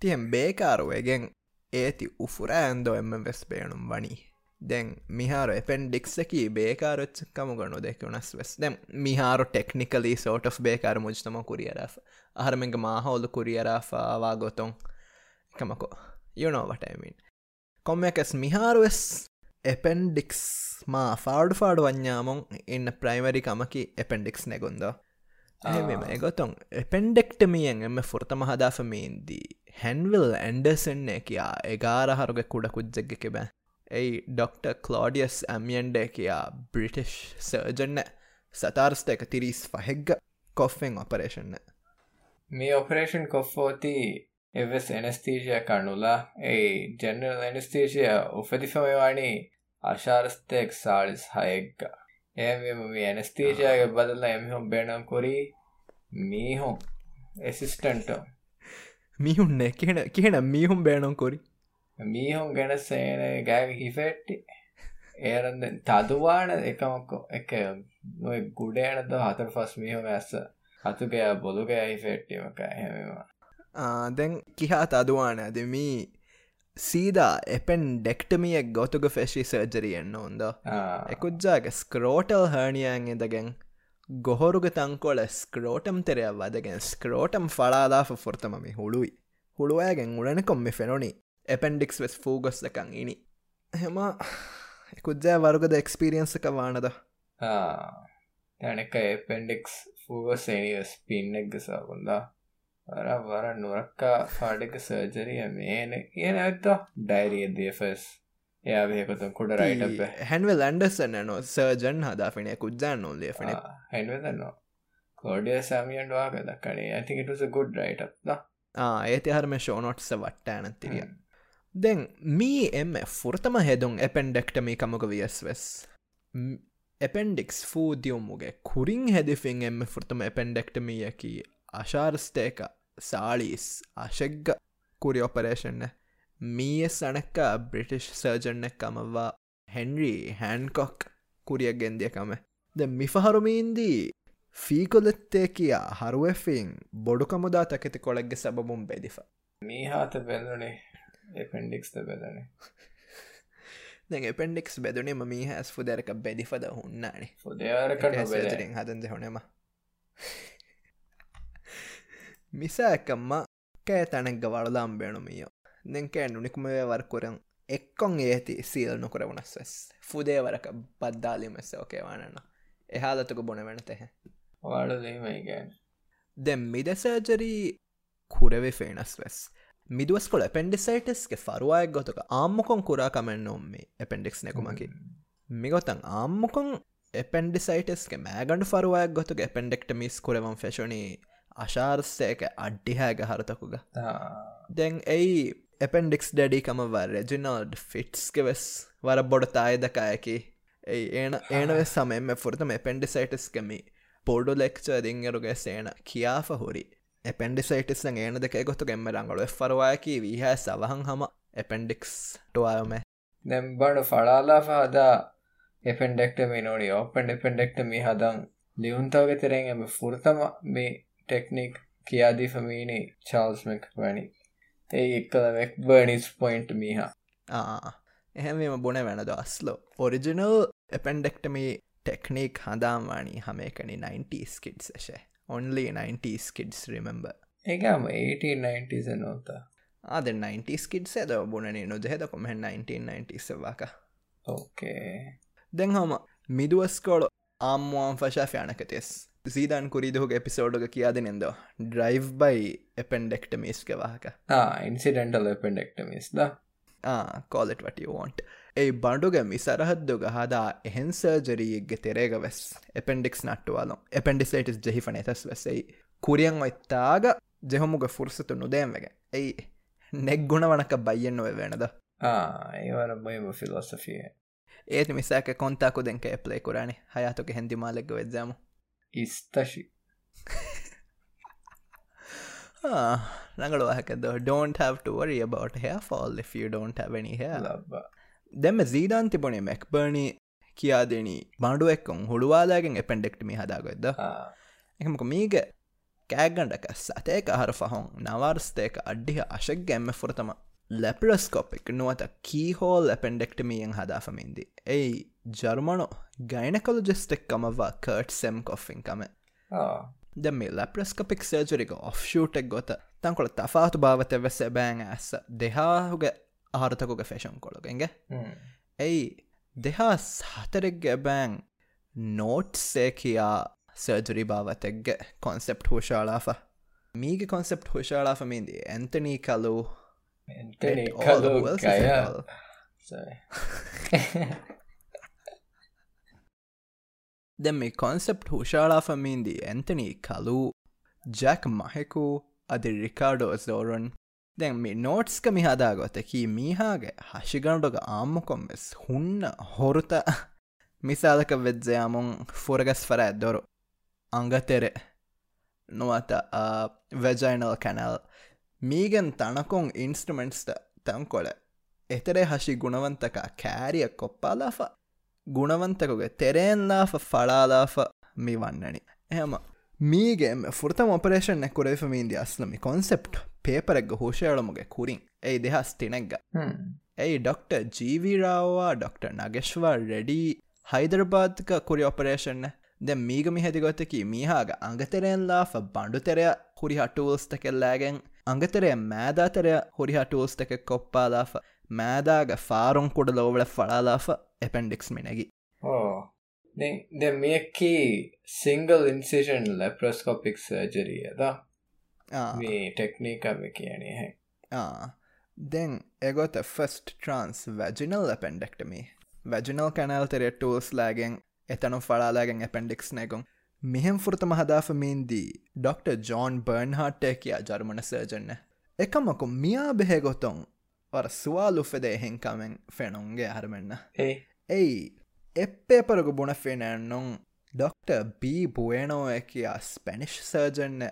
තියම් බේකාරුවගෙන් ඒති උෆුරෑන්දෝ එම වෙස් පේනුම් වනී. දැන් මිහාර එපෙන්ඩික්සකි බේකාරච්චකම ගනු දෙක වනස් වෙස්. දැම් මිහාරු ටෙක්නිකලි සෝට බේකාර මුජ්තම කුරියරා අහරමෙන්ග මාහවුලු කුරියරාාවා ගොතොන්. එකමකෝ you know what I mean. කොම්මකස් මිහාරුවස් එපෙන්ඩික්ස් මා ෆාඩ් ෆාඩ් වඥාමොන් ඉන්න ප්‍රයිමරි කමකි එපෙන්ඩික්ස් නෙගොන්ද මෙම එගොතොන් එපෙන්ඩෙක්ටමියෙන් එම ෆොර්තම හදාෆමීන්දී හැන්විල් ඇන්ඩසෙන්නේ කියා එගාරහරුග කුඩ කුද්ජෙක්ග බෑ ඇයි ඩොක්ට කලෝඩියස් ඇමියන්ඩේ කියා බ්‍රිටිෂ් සර්ජන්න සතාර්ස්ට එක තිරිස් පහෙක්ග කොෆෙන් ඔපරේෂන්න මේ ඔපරේෂන් කොෆ්ෆෝති එවස් එනස්තීෂය කණුලා ඒ ජෙනරල් එනස්තේෂය උපතිසමයවානි අශාරස්තෙක් සාලිස් හයෙක්ග එම මේ ඇනස්තේෂයගේ බදල්ල එමිහොම් බේනම් කොරී මීහොම් එසිස්ටන්ටෝ මිහුන්න කියන කියන මීහුම් බෑනම් කොරි? මීහොම් ගැන සේන ගෑග හිෆෙට්ටි. ඒරද තදුවාන එකමක්කො එක නොය ගුඩයනද හතර පස් මිහොම ඇස්ස. හතුකය බොදුක හිෆෙට්ටිමක හැමවා දැන් කිහා අදවාන දෙමී සීදා එපෙන් ඩෙක්ටමියක් ගොතුග ෆෙශි සර්ජරියෙන් ඕොන්ද? එකුද්ජාග ස්ක්‍රෝටල් හර්නියන් එදගෙන් ගොහොරුග තංකොල ස්ක්‍රෝටම් තෙරයක් වදගෙන් ස්ක්‍රෝටම් ෆලාදා ෆොර්තමි හුළුයි. හුළුවෑගෙන් උලන කොම්මි ෆෙනොනි. එපෙන්ඩික්ස් වෙස් ෆූගොස්සකං ඉනි. හෙම එකුද්ජෑ වර්ගද එක්ස්පිරියන්සක වානද? තැනක එපෙන්ඩික්ස් ෆූගස් එනිස් පින්නෙක්ගසාකොන්දා වර නුවරක්කා පාඩක සර්ජරිය මේන කියන ඇත්තා ඩයිරියදේ ෆස් ඒකොතු කුඩ රයිට හැන්ව ලන්ඩස්සන්න නො සර්ජන් හදාපින කුද්ජා නොල්ලේන හැන්වදන්නවා කෝඩිය සමියන් වාගද කනේ ඇතිකටස ගුඩ් රයිටත්ද ඒති හරම ෂෝනොට්ස වට්ට ඇනතිරිය දැන් මී එම ෆෘතම හෙදුන් එපෙන්ඩෙක්ටමී කමක වියස්වෙස් එපෙන්ඩික්ස් ෆූදියොම්මුගේ කුරින් හැදිෆින් එම ෘතම එපෙන්ඩෙක්ටමියකි අශෙග්ග කුරි ඔපරේෂන්න මීය සනක්ක බ්‍රිටිෂ් සර්ජන්නෙක් අමවා හෙන්රී හැන්කොක් කුරියක් ගෙන්දියකම. ද මිෆහරුමීන්දී ෆීකොලෙත්තේ කියා හරුවෆින් බොඩු කමුදා තකෙති කොළෙක්ගෙ සබමුම් බෙදිිෆ. මීහාත බැලනේ එපෙන්ඩික්ස්ද බැලනේ දැ පෙන්ඩෙක්ස් බැදුනේ ම හැස් ෆුදරක බැදිිපද හුන්නානේ. ෆුදයාරකටින් හදන්ද හොනෙම මිසාඇකම්ම කෑ තැනෙක්ග වලදාම් බේනුමියෝ දෙකෑ නුනිකුමේ වර්කුරන් එක්කොන් ඒති සීල් නොකරවනස් වෙස්. ෆුදේවරක බද්දාලිමෙස්ස ඕකේවානන්න එහාලතුක බොන වෙනතෙහ වාඩදීමයිගැන් දෙම් මිදසර්ජරී කුරවෙ ෆේනස් වෙස්. මිදුවස්කොල පෙන්ඩිසයිටස්ගේ ෆරුවායක් ගොතක ආම්මකොන් කුරා කමෙන් නොම්මේ එපෙන්ඩික්ස් නෙකුමකි. මිගොතන් ආම්මකොන් එපෙන්ඩිසයිටස්ගේ මෑගඩ ෆරුවායක් ගොතුක අශාර්ස්සයක අඩ්ඩිහෑග හරතකුග. දැන් එයි එපෙන්ඩික්ස් ඩඩිකමව රෙජිනල්ඩ් ෆිට්ස්ක වෙස් වර බොඩ තායදකායකි ඒ ඒන ඒනවෙ සමෙන්ම ෆුරතම එපෙන්ඩිසයිටස්කමි පොඩු ලෙක්ච දිංගරුගේ සේන කියාෆ හොරි එපෙන්ඩිසයිටස්න ඒන දෙක ගොතු ගෙම්ම රංගල ෆරවායකි වීහැ සවහන් හම එපෙන්ඩික්ස් ටවායම දැම්බඩ ෆඩාලා හදා එපෙන්ඩෙක්ට මේ නොනි ඕපන් එපෙන්ඩෙක්ට මේ හදන් ලියුන්තාවග තෙරෙන් එම ෆුරතම මේ ටෙක්නික් කියාදී ෆමීනේ චාල්ස්මක් වැනි ඒ එක්කල මෙක් බර්නිස් පොයින්ට් මීහා. එහෙම බොන වැනද අස්ලෝ. ඔරිජිනල් එපෙන්ඩෙක්ටමී ටෙක්නික් හදාම්වානී හමේකනි 90 ස්කිට් සශේ only 90s kids remember. ඒකම 1890 නොත ආද 90s කිඩ්ස ඇද බොනනේ නොදහෙද කොම 1990වාක ඕකේ දැන් හම මිදුවස්කෝඩ ආම්වාන් ෆශා ෆ්‍යනකතෙස් සීදන් කුරිදහුගේ එපිසෝඩ්ග කියාද නෙද ඩ්‍රයිව් බයි එපෙන්ඩෙක්ටමිස්ක වාහක. ඉන්සිඩෙන්ටල් එපෙන්ඩෙක්ටමිස් ද? කෝලෙට වට වෝන්ට ඒ බඩුග මිසරහද්දුග හදා එහෙන් සර්ජරීග තෙරේග වෙස්. එපෙන්ඩික්ස් නට්ටුවාලම් එපෙන්ඩිසයිටස් ජෙහිපන එතස් වෙසයි කුරියන් ඔයිත්තාග ජෙහොමුග ෆුර්සතු නුදේම්වග ඇයි නෙක් ගුණ වනක බයියෙන් නොව වෙනද? ඒවන බයම ෆිලොසෆිය ඒත් මිසාක කොන්තාකු දෙක එපලේ කුරාණි හයාතුක හැදි මාලෙක්ග වෙද්ජම ඉස්තශි. නඟලවාහකද don't have worry about hair fall if you don't have any hair. දෙම සීදාන් තිබුණේ මැක්බර්ණි කියා දෙනී බණ්ඩුව එක්කොන් හුළුවාදාගෙන් එපෙන්ඩෙක්ටමි හදාගොද්ද එකමක මීග කෑගණ්ඩක සතේක අහර ෆහොන් නවර්ස්තේක අඩ්ඩිහ අශක් ගැම්ම ෆොරතම ලැපලස්කොප් එක නුවත කීහෝල් ඇපෙන්ඩෙක්ටමියෙන් හදාෆමින්දි එයි ජර්මණු ගයිනකොළු ජෙස්ටෙක්කමවා කර්ට් සෙම් කොෆින්කම දෙම ලැපලස්කපික් සර්ජරික ඔෆ්ෂූටෙක් ගොත තංකොළ තෆාතු භාවත වෙස්ස බෑන් ඇස්ස දෙහාහුගේ ආහරතකුග ෆැෂන් කොළගෙන්ගේ ඇයි දෙහා සහතරෙක්ග බෑන් නෝට්සේ කියා සර්ජරි භාවතෙක්ග කොන්සෙප්ට් හෝෂාලාාව මීග කොන්සෙප්ට් හෝෂාලාාෆමින්දී ඇන්තනී කලු දෙම මේ කොන්සෙප්ට් හුෂාලාාෆමින්දී ඇන්තනී කලු ජැක් මහෙකු අධි රිකාඩෝස් දෝරන් දැන් මේ නෝට්ස්ක මිහදාගොතකී මීහාගේ හශිගණඩොග ආම්මකොම්වෙස් හුන්න හොරුත මිසාලක වෙද්ජයාමුන් ෆුරගස් ෆර ඇදොරු අංගතෙරෙ. නොවත වෙජයිනල් කැනල් මීගෙන් තනකොන් ඉන්ස්ටමෙන්ට්ස්ට තැන්කොල එතරේ හශි ගුණවන්තක කෑරිය කොප්පාලාෆ ಗುಣವಂತಕುಗೆ ತೆರೆಯನ್ನಾಫ ಫಳಾದಾಫ ಮೀ ವನ್ನಣಿ ಏಮ ಮೀಗೆ ಫುರ್ತಮ ಆಪರೇಷನ್ ನೆ ಕುರೇಫ ಮೀಂದಿ ಅಸ್ಲಮಿ ಕಾನ್ಸೆಪ್ಟ್ ಪೇಪರೆಗ್ಗ ಹೋಶೆಯೊಳಮುಗೆ ಕುರಿಂಗ್ ಏಯ್ ದೇಹ ಸ್ತಿನೆಗ್ಗ ಏಯ್ doctor G V Rao doctor Nageshwar Reddy ಹೈದರಾಬಾದ್ಕ ಕುರಿ ಆಪರೇಷನ್ ನೆ. ದೆ ಮೀಗ ಮಿಹೆದಿಗೊತ್ತಕಿ ಮೀಹಾಗ ಅಂಗತೆರೆಯಲ್ಲಾಫ ಬಂಡುತೆರೆಯ ಹುರಿ ಹಟೂಲ್ಸ್ತಕೆಲ್ಲಾಗೆಂಗ್ ಅಂಗತೆರೆಯ ಮ್ಯಾದಾತೆರೆಯ ಹುರಿ ಹಟೂಲ್ಸ್ತಕ್ಕೆ ಕೊಪ್ಪಾಲಾಫ ಮ್ಯಾದಾಗ ಫಾರೊಂಗ್ ಕೂಡ ಲೋವಳ ಫಳಾಲಾಫ ඇපන්ඩෙක්ස් මෙනැගි. දැ මේකි සිංගල් ඉන්සිෂන් ලැප්‍රස්කොපික් සර්ජරියද මේ ටෙක්නීකම කියනේ හැ දැන් එගොත first transvaginal appendectomy vaginal canal තෙරෙට්ටූස් ලෑගෙන් එතනු ෆලාලාගෙන් ඇපෙන්ඩික්ස් නැගුම්. මෙහෙම් ෘතම හදාාමීන්දී ඩොක්ට. ජෝන් බර්න් හට්ටේ කියයා ජර්මණ සර්ජන්න එකමකු මියා බෙහෙගොතොන් වර ස්වාලු ෆෙදේ හෙන්කමෙන් ෆෙනුන්ගේ හරමෙන්න්න ඒ එයි එප්පේපරගු බුණ ෆෙනන්නොන් ඩොක්ට බී බුවනෝ කියා ස්පැනිෂ් සර්ජන්න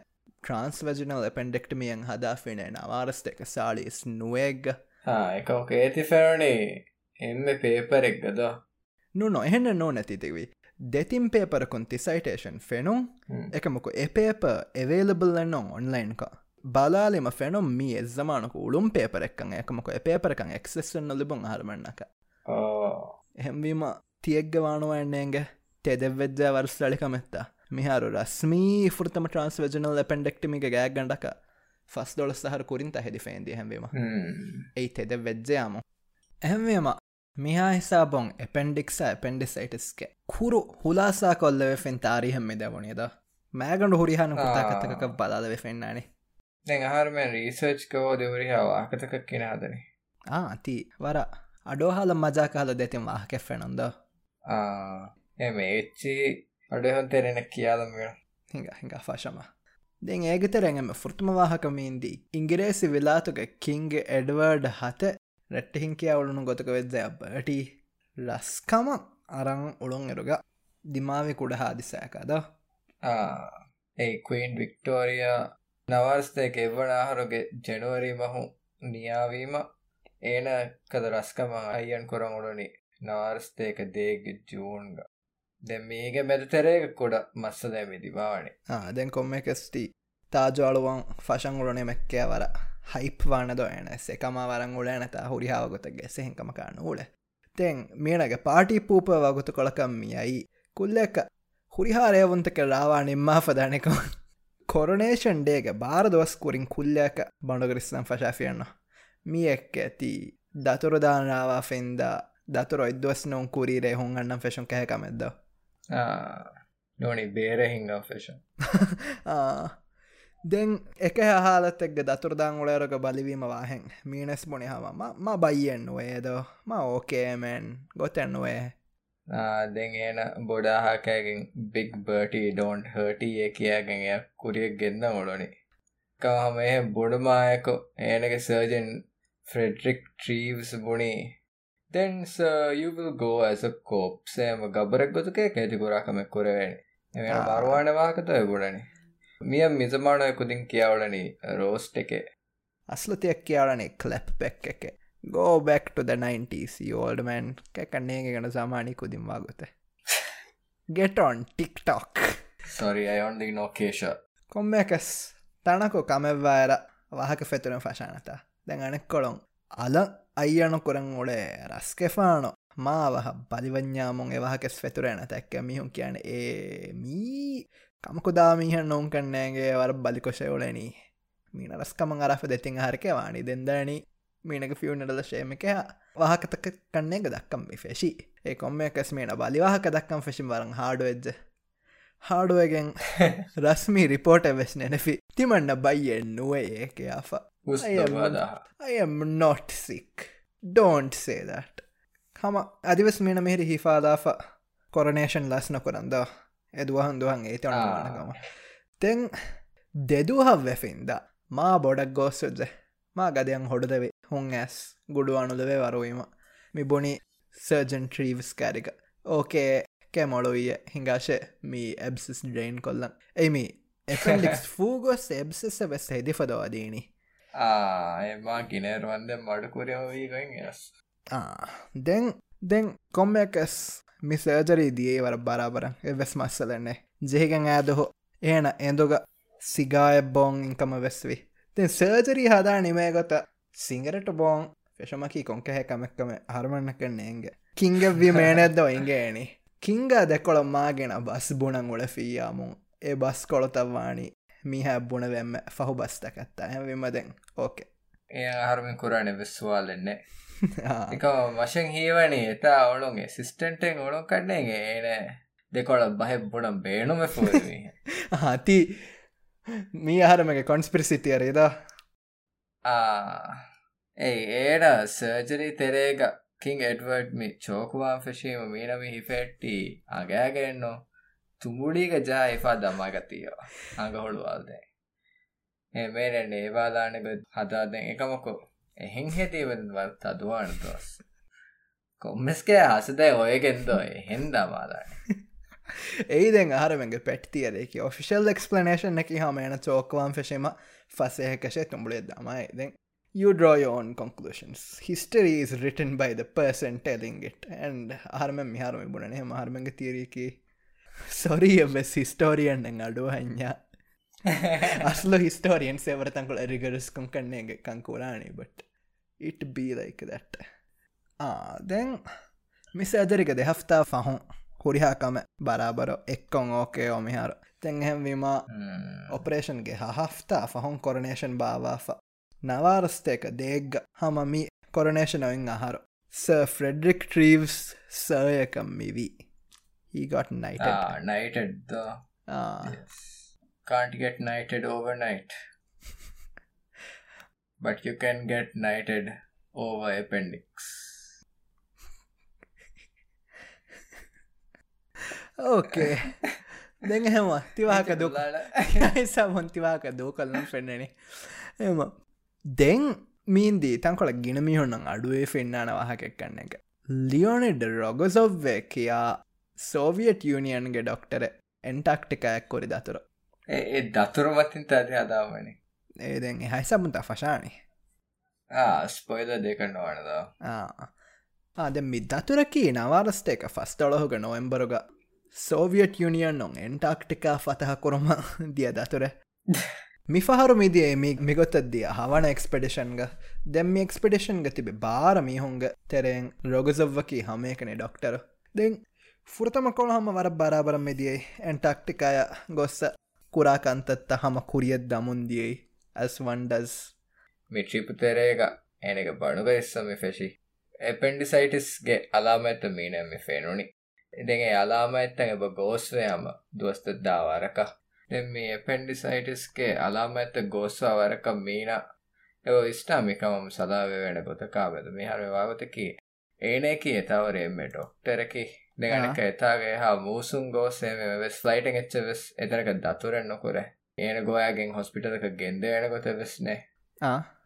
ට්‍රන්ස්වජනල් පෙන්ඩෙක්ටමියන් හදා ෆෙනෙන අවාරස්ට එක සාලිස් නුවේග එක ඒති ෆෙරනේ එම පේපර එක්ගද නු නොහෙන්න නෝ නැතිතිවී දෙතින් පේපරකුන් තිසයිටේෂන් ෆෙනුම් එකමොක එපේප එවේලබල්ලන්නොන් ඔන්ලයින්ක බලාලිම ෆෙනම් මී එස්සමානක උළුම් පේපර එක්කන් එකමොක පේපරකන් එක්සෙස්සන්න ලිබුන් හරමන්නක එහෙම්වීම තියක්ගවානුවන්නේගේ තෙදෙවෙද්ජා වර්ස්ලලිකමෙත්තා මිහාරු රස්මී ෘතම ට්‍රන්ස්වජනල් පෙන්ඩෙක්ටමික ගෑක් ගඩක ෆස් දොල සහර කුරින්ත හෙදි ෆේන්දී හැවීම එයි තෙද වෙද්ජයාම ඇහැවේම මිහා හිසාබොන් එපෙන්ඩික්ස පෙන්ඩිසයිටස්ක කුරු හුලාසා කොල්ලව ෆෙන් තාරිහෙම දවනේද මෑගඩු හුරිහන කුතාකතක බලාද වෙෆෙන්න්නනේ දැන් අහරම රීසර්ච් කෝ දෙවරිහා වාකතක කෙන හදන ආති වර අඩෝහල මජාකාල දෙතින් වාහකෙෆෙනොන්ද එම එච්චි අඩහොන් තෙරෙන කියාදමෙන හිඟ හිඟ ෆශම දෙන් ඒගතරැඟම ෘත්මවාහකමීන්දී ඉංගිරේසි විලාතුක කිංග එඩවර්ඩ් හත රැට්ටහින් කියවුණු ගොතක වෙද්ද බටි ලස්කම අරං උළුන් එරුග. දිමාවි කුඩ හාදිසෑකද ඒ කයින් වික්ටෝරිය නවර්ස්තයක එවනාහරුගේ ජනුවරී මහු නියාවීම ඒන කද රස්කම අයියන් කොරංඋඩනි නවර්ස්තයක දේග ජූන්ග. දැ මේක මැදතරයක කොඩ මස්ස දැමිදි බාවනේ. දැන් කොම්ම එකස්ටි තාජාලුවන් ෆශන් උලනේ මැක්කෑ වර. හයිප් වානද එන එකම වරන් උල නැත හුරිහාවගොත ගෙසෙහෙකම කාන්න උල. තෙන් මේනගේ පාටි පූප වගුතු කොළකම්මියයි කුල්ල එක හුරිහාරයවුන්තක රාවා නිම්මා පදනක කොරනේෂන් ඩේග බාර දොස්කුරින් කුල්ලයක බඩගරිස්සම් ෆශාෆියන්න එක්ක ඇති දතුරදානාවා ෆෙන්දා දතුර ඔයිදවස් නොන් කුරීරේ හුන් අන්නම් ෆෙෂන් කැහකමෙද්ද නොනි බේර හිංගම් ෆෙෂන් දෙන් එක හාලත් එක්ග දතුරදාං උලයරක බලිවීම වාහෙන් මීනස් බොනි හම ම බයියෙන් වේද ම ඕකේමෙන් ගොතැන්නුවේ දෙන් ඒන බොඩාහකෑගෙන් බික් බර්ටි ඩෝන්් හටි ඒ කියයාගෙන් එය කුරියක් ගෙන්න්න මොඩොනි කහම එහ බොඩමායකො ඒනක සර්ජන් බුණි then sir, you will go as a corpse. එම ගබරක් ගොතුකේ කැති ගොරාකමක් කොරවැනි එම මරුවාන වාකත ගොඩනි? මිය මිසමානය කුදින් කියාවලනි රෝස්ට් එකේ. අස්ලතියක් කියාවලනේ කලප් පැක් එක. Go back to the 90s යෝල්ඩමන් කැකන්නේ ගැන සාමානි කුදින් වාගොත. ගෙටොන් ටික්ටොක් සොරි අයොන්දි නොකේෂ කොම්ම එකස් තනකො කමෙව්වාර වාහක ෆෙතුරෙන් ෆශානතා දැන් අනෙක් කොළොන්. අල අයියන කොරන් ඔඩේ රස්කෙෆානො මාවහ බලිවඥාමුන් එවාහකෙස් ෆෙතුරෑන තැක්ක මිහුන් කියන ඒ මී කමකුදාමීහ නොවන් කන්නෑගේ වර බලිකොෂයෝලනී මීන රස්කමන් අරහ දෙතින් හරකවානි දෙදනි මීනක ෆියුනටල ශේමික වාහකතක කන්නේක දක්කම් ෆෙෂි. ඒ කොම්ම එකස් මේන බලිවාහක දක්කම් ෆෙෂිම් වරන් හාඩුවෙජ්ජ හාඩුවගෙන් රස්මී රිපෝට වෙස් නෙනෆි තිමන්න බයියෙන් නුවේ ඒක ආා I am not sick. Don't say that. හම අදිවස් මේන මෙහිරි හිෆාදාාව කොරනේෂන් ලස් නොකරන්ද එදුවහන් දුවන් ඒ තනගම තෙන් දෙදුහව වෙෆින්ද. මා බොඩක් ගෝස්සුද්ද. මා ගදයන් හොඩදවේ හුන් ඇස් ගුඩු අනුදවේ වරුවීම. මිබොනි සර්ජන් ට්‍රීවස් කෑරික. ඕකේ කැමොලොවිය හිංගාශය මී ඇබ්සිස් ඩ්‍රයින් කොල්ලන්. එමි එෆලික්ස් ෆූගොස් එබ්සෙස වෙස් හෙදිපදවාදීනි ආමා කිනේරුවන්ද මඩකුරම වීගොන් ඇස් දෙන් දෙන් කොම්මකස් මිසර්ජරී දියේ වර බරාබර. එවෙස් මස්සලන්නේ. ජෙහිගෙන් ෑදහෝ ඒන එඳුග සිගාය බෝන් ඉංකම වෙස්වි තෙන් සර්ජරී හදා නිමේගොත සිංගරට බෝන් ෆෙෂමකි කොංකහැකමක්කම හරමන්න කන්නේගේ කිංගව්වි මේනෙද්ද ඔයිගේනි කිංග දෙකොළ මාගෙන බස් බුණන් උල ෆීයාමුන් ඒ බස් කොළොතවවානි මිහ බුණ වෙම්ම ෆහු බස්තකත්තා හැවිමදෙන් ඕකේ. ඒ හරමින් කුරණ විස්වාලෙන්නේ එක වශයෙන් හීවනේ එතා ඔළුන්ගේ සිිස්ටන්ටෙන් ඔළුන් කඩ්නේගේ ඒන දෙකොල බහ බොඩම් බේනුම ෆෝවී හති මී ආහරමගේ කොන්ස්පිරිසිතියරේද ඒ ඒට සර්ජරී තෙරේග කින් එඩවර්ඩ් මි චෝකුවාන් ෆෙශීම මීනමි හිෆෙට්ටි අගෑගෙන්නෝ. තුමුඩීග ජා එපා දමාගතියෝ අඟහොළුවාල්දේ එමේන ඒවාදානක හදාදැන් එකමකො. එහෙන් හෙතිවවල් තදුවාන දොස්. කොම්මස්කේ හසදයි ඔයගෙන්දෝ එහෙන් දමාදාන ඒදෙන් ආරමගේ පැට්තියරෙකි ඔෆිෂල් එක්ස්පලනේෂන් එක හම එන චෝකවාන් ෆෙෂීම ෆසයකශය තුඹලේ දමයි. දෙෙන් You draw your own conclusions. History is written by the person telling it. And ආරම මිහාරම බුණනේ මහරමග තීරකි සොරියවෙස් හිස්ටෝරියන් අඩුව හඥා අස්ලෝ හිස්ටෝරියන් සෙවරතංකුල රිගරස්කුම් කන්නේගේ කංකුරානේ බට ඉට බීලයික දැට්ට දැන් මිස ඇදරික දෙහෆ්තා ෆහුන් හුරිහාකම බරාබර එක්කොන් ඕකේ ඕමිහාර තැන්හැම්වීම ඔපරේෂන්ගේ හහෆ්තා ෆහුන් කොරනේෂන් භාවාෆ නවාරස්තයක දේග්ග හමමි කොරනේෂනවින් අහරු ස ෆ්‍රෙඩරික් ට්‍රීවස් සයකම් මිවී he got knighted. Ah, knighted the. Ah. Yes. Can't get knighted overnight. but you can get knighted over appendix. Okay දෙ හෙම තිවාක දුක සමුන් තිවාක දූ කල්ලම් පෙන්න්නන එම දෙන් මීන්දී තංකොල ගිනමිහොන්නම් අඩුවේ පෙන්න්නාන වහකෙක් කන්න එක. ලියෝනෙඩ රොගසොව්වේ කියා සෝවියට් යුනියන්ගේ ඩොක්ටර එන්ටක්ටිකයක් කොරි දතුර. ඒ දතුරමතින් තද හදාවනි. ඒදෙන් එහයි සමුත ෆශානි ස්පොයිද දෙක නොවනද ආද මි දතුරකී නවාරස්ට එක ෆස්ටොලහුග නොෙම්බරුග සෝවියට් යුනියන් නොන් එන්ටක්ටිකා ෆතහ කොරම දිය දතුර මිහරු මිදිය මිගොතද්දිය හවන එක්ස්පෙඩිෂන්ග දැම්ම එක්ස්පෙඩිෂන්ග තිබේ බාර මිහුන්ග. තෙරෙෙන් රොගසව්වකි හමයකනේ ඩොක්ටර දෙන් ෆුරතම කොළ හම වර බාරාබරම් මෙදියයි ඇන්ටක්ටිකාය ගොස්ස කුරාකන්තත්ත හම කුරියත් දමුන්දියයි ඇස් වන්ඩස් මිට්‍රිපුතෙරේක එනක බණුග එස්සම ෆෙෂි. එපෙන්ඩිසයිටිස්ගේ අලාමඇත මීනම ෆෙනුනි. ඉදගේ අලාම ඇත්තඟ බ ගෝස්වයම දුවස්තද්දාවාරකා මේ එපෙන්ඩිසයිටිස්ගේ අලාම ඇත්ත ගෝස්වාවරක මීන. එව ස්ටාමිකමම් සදාව වෙන ගොතකාබද මිහර වාගතකි ඒනකි එතවරෙම්ම ඩොක්ටරකි දෙගනක එතාගේ හා මූසුන් ගෝසේම වෙස් ෆලයිටන් එච්ච වෙස් එතනක දතුරෙන් නොකොර. ඒන ගෝයාගෙන් හොස්පිටලක ගෙන්ද එන ගොත වෙස්නේ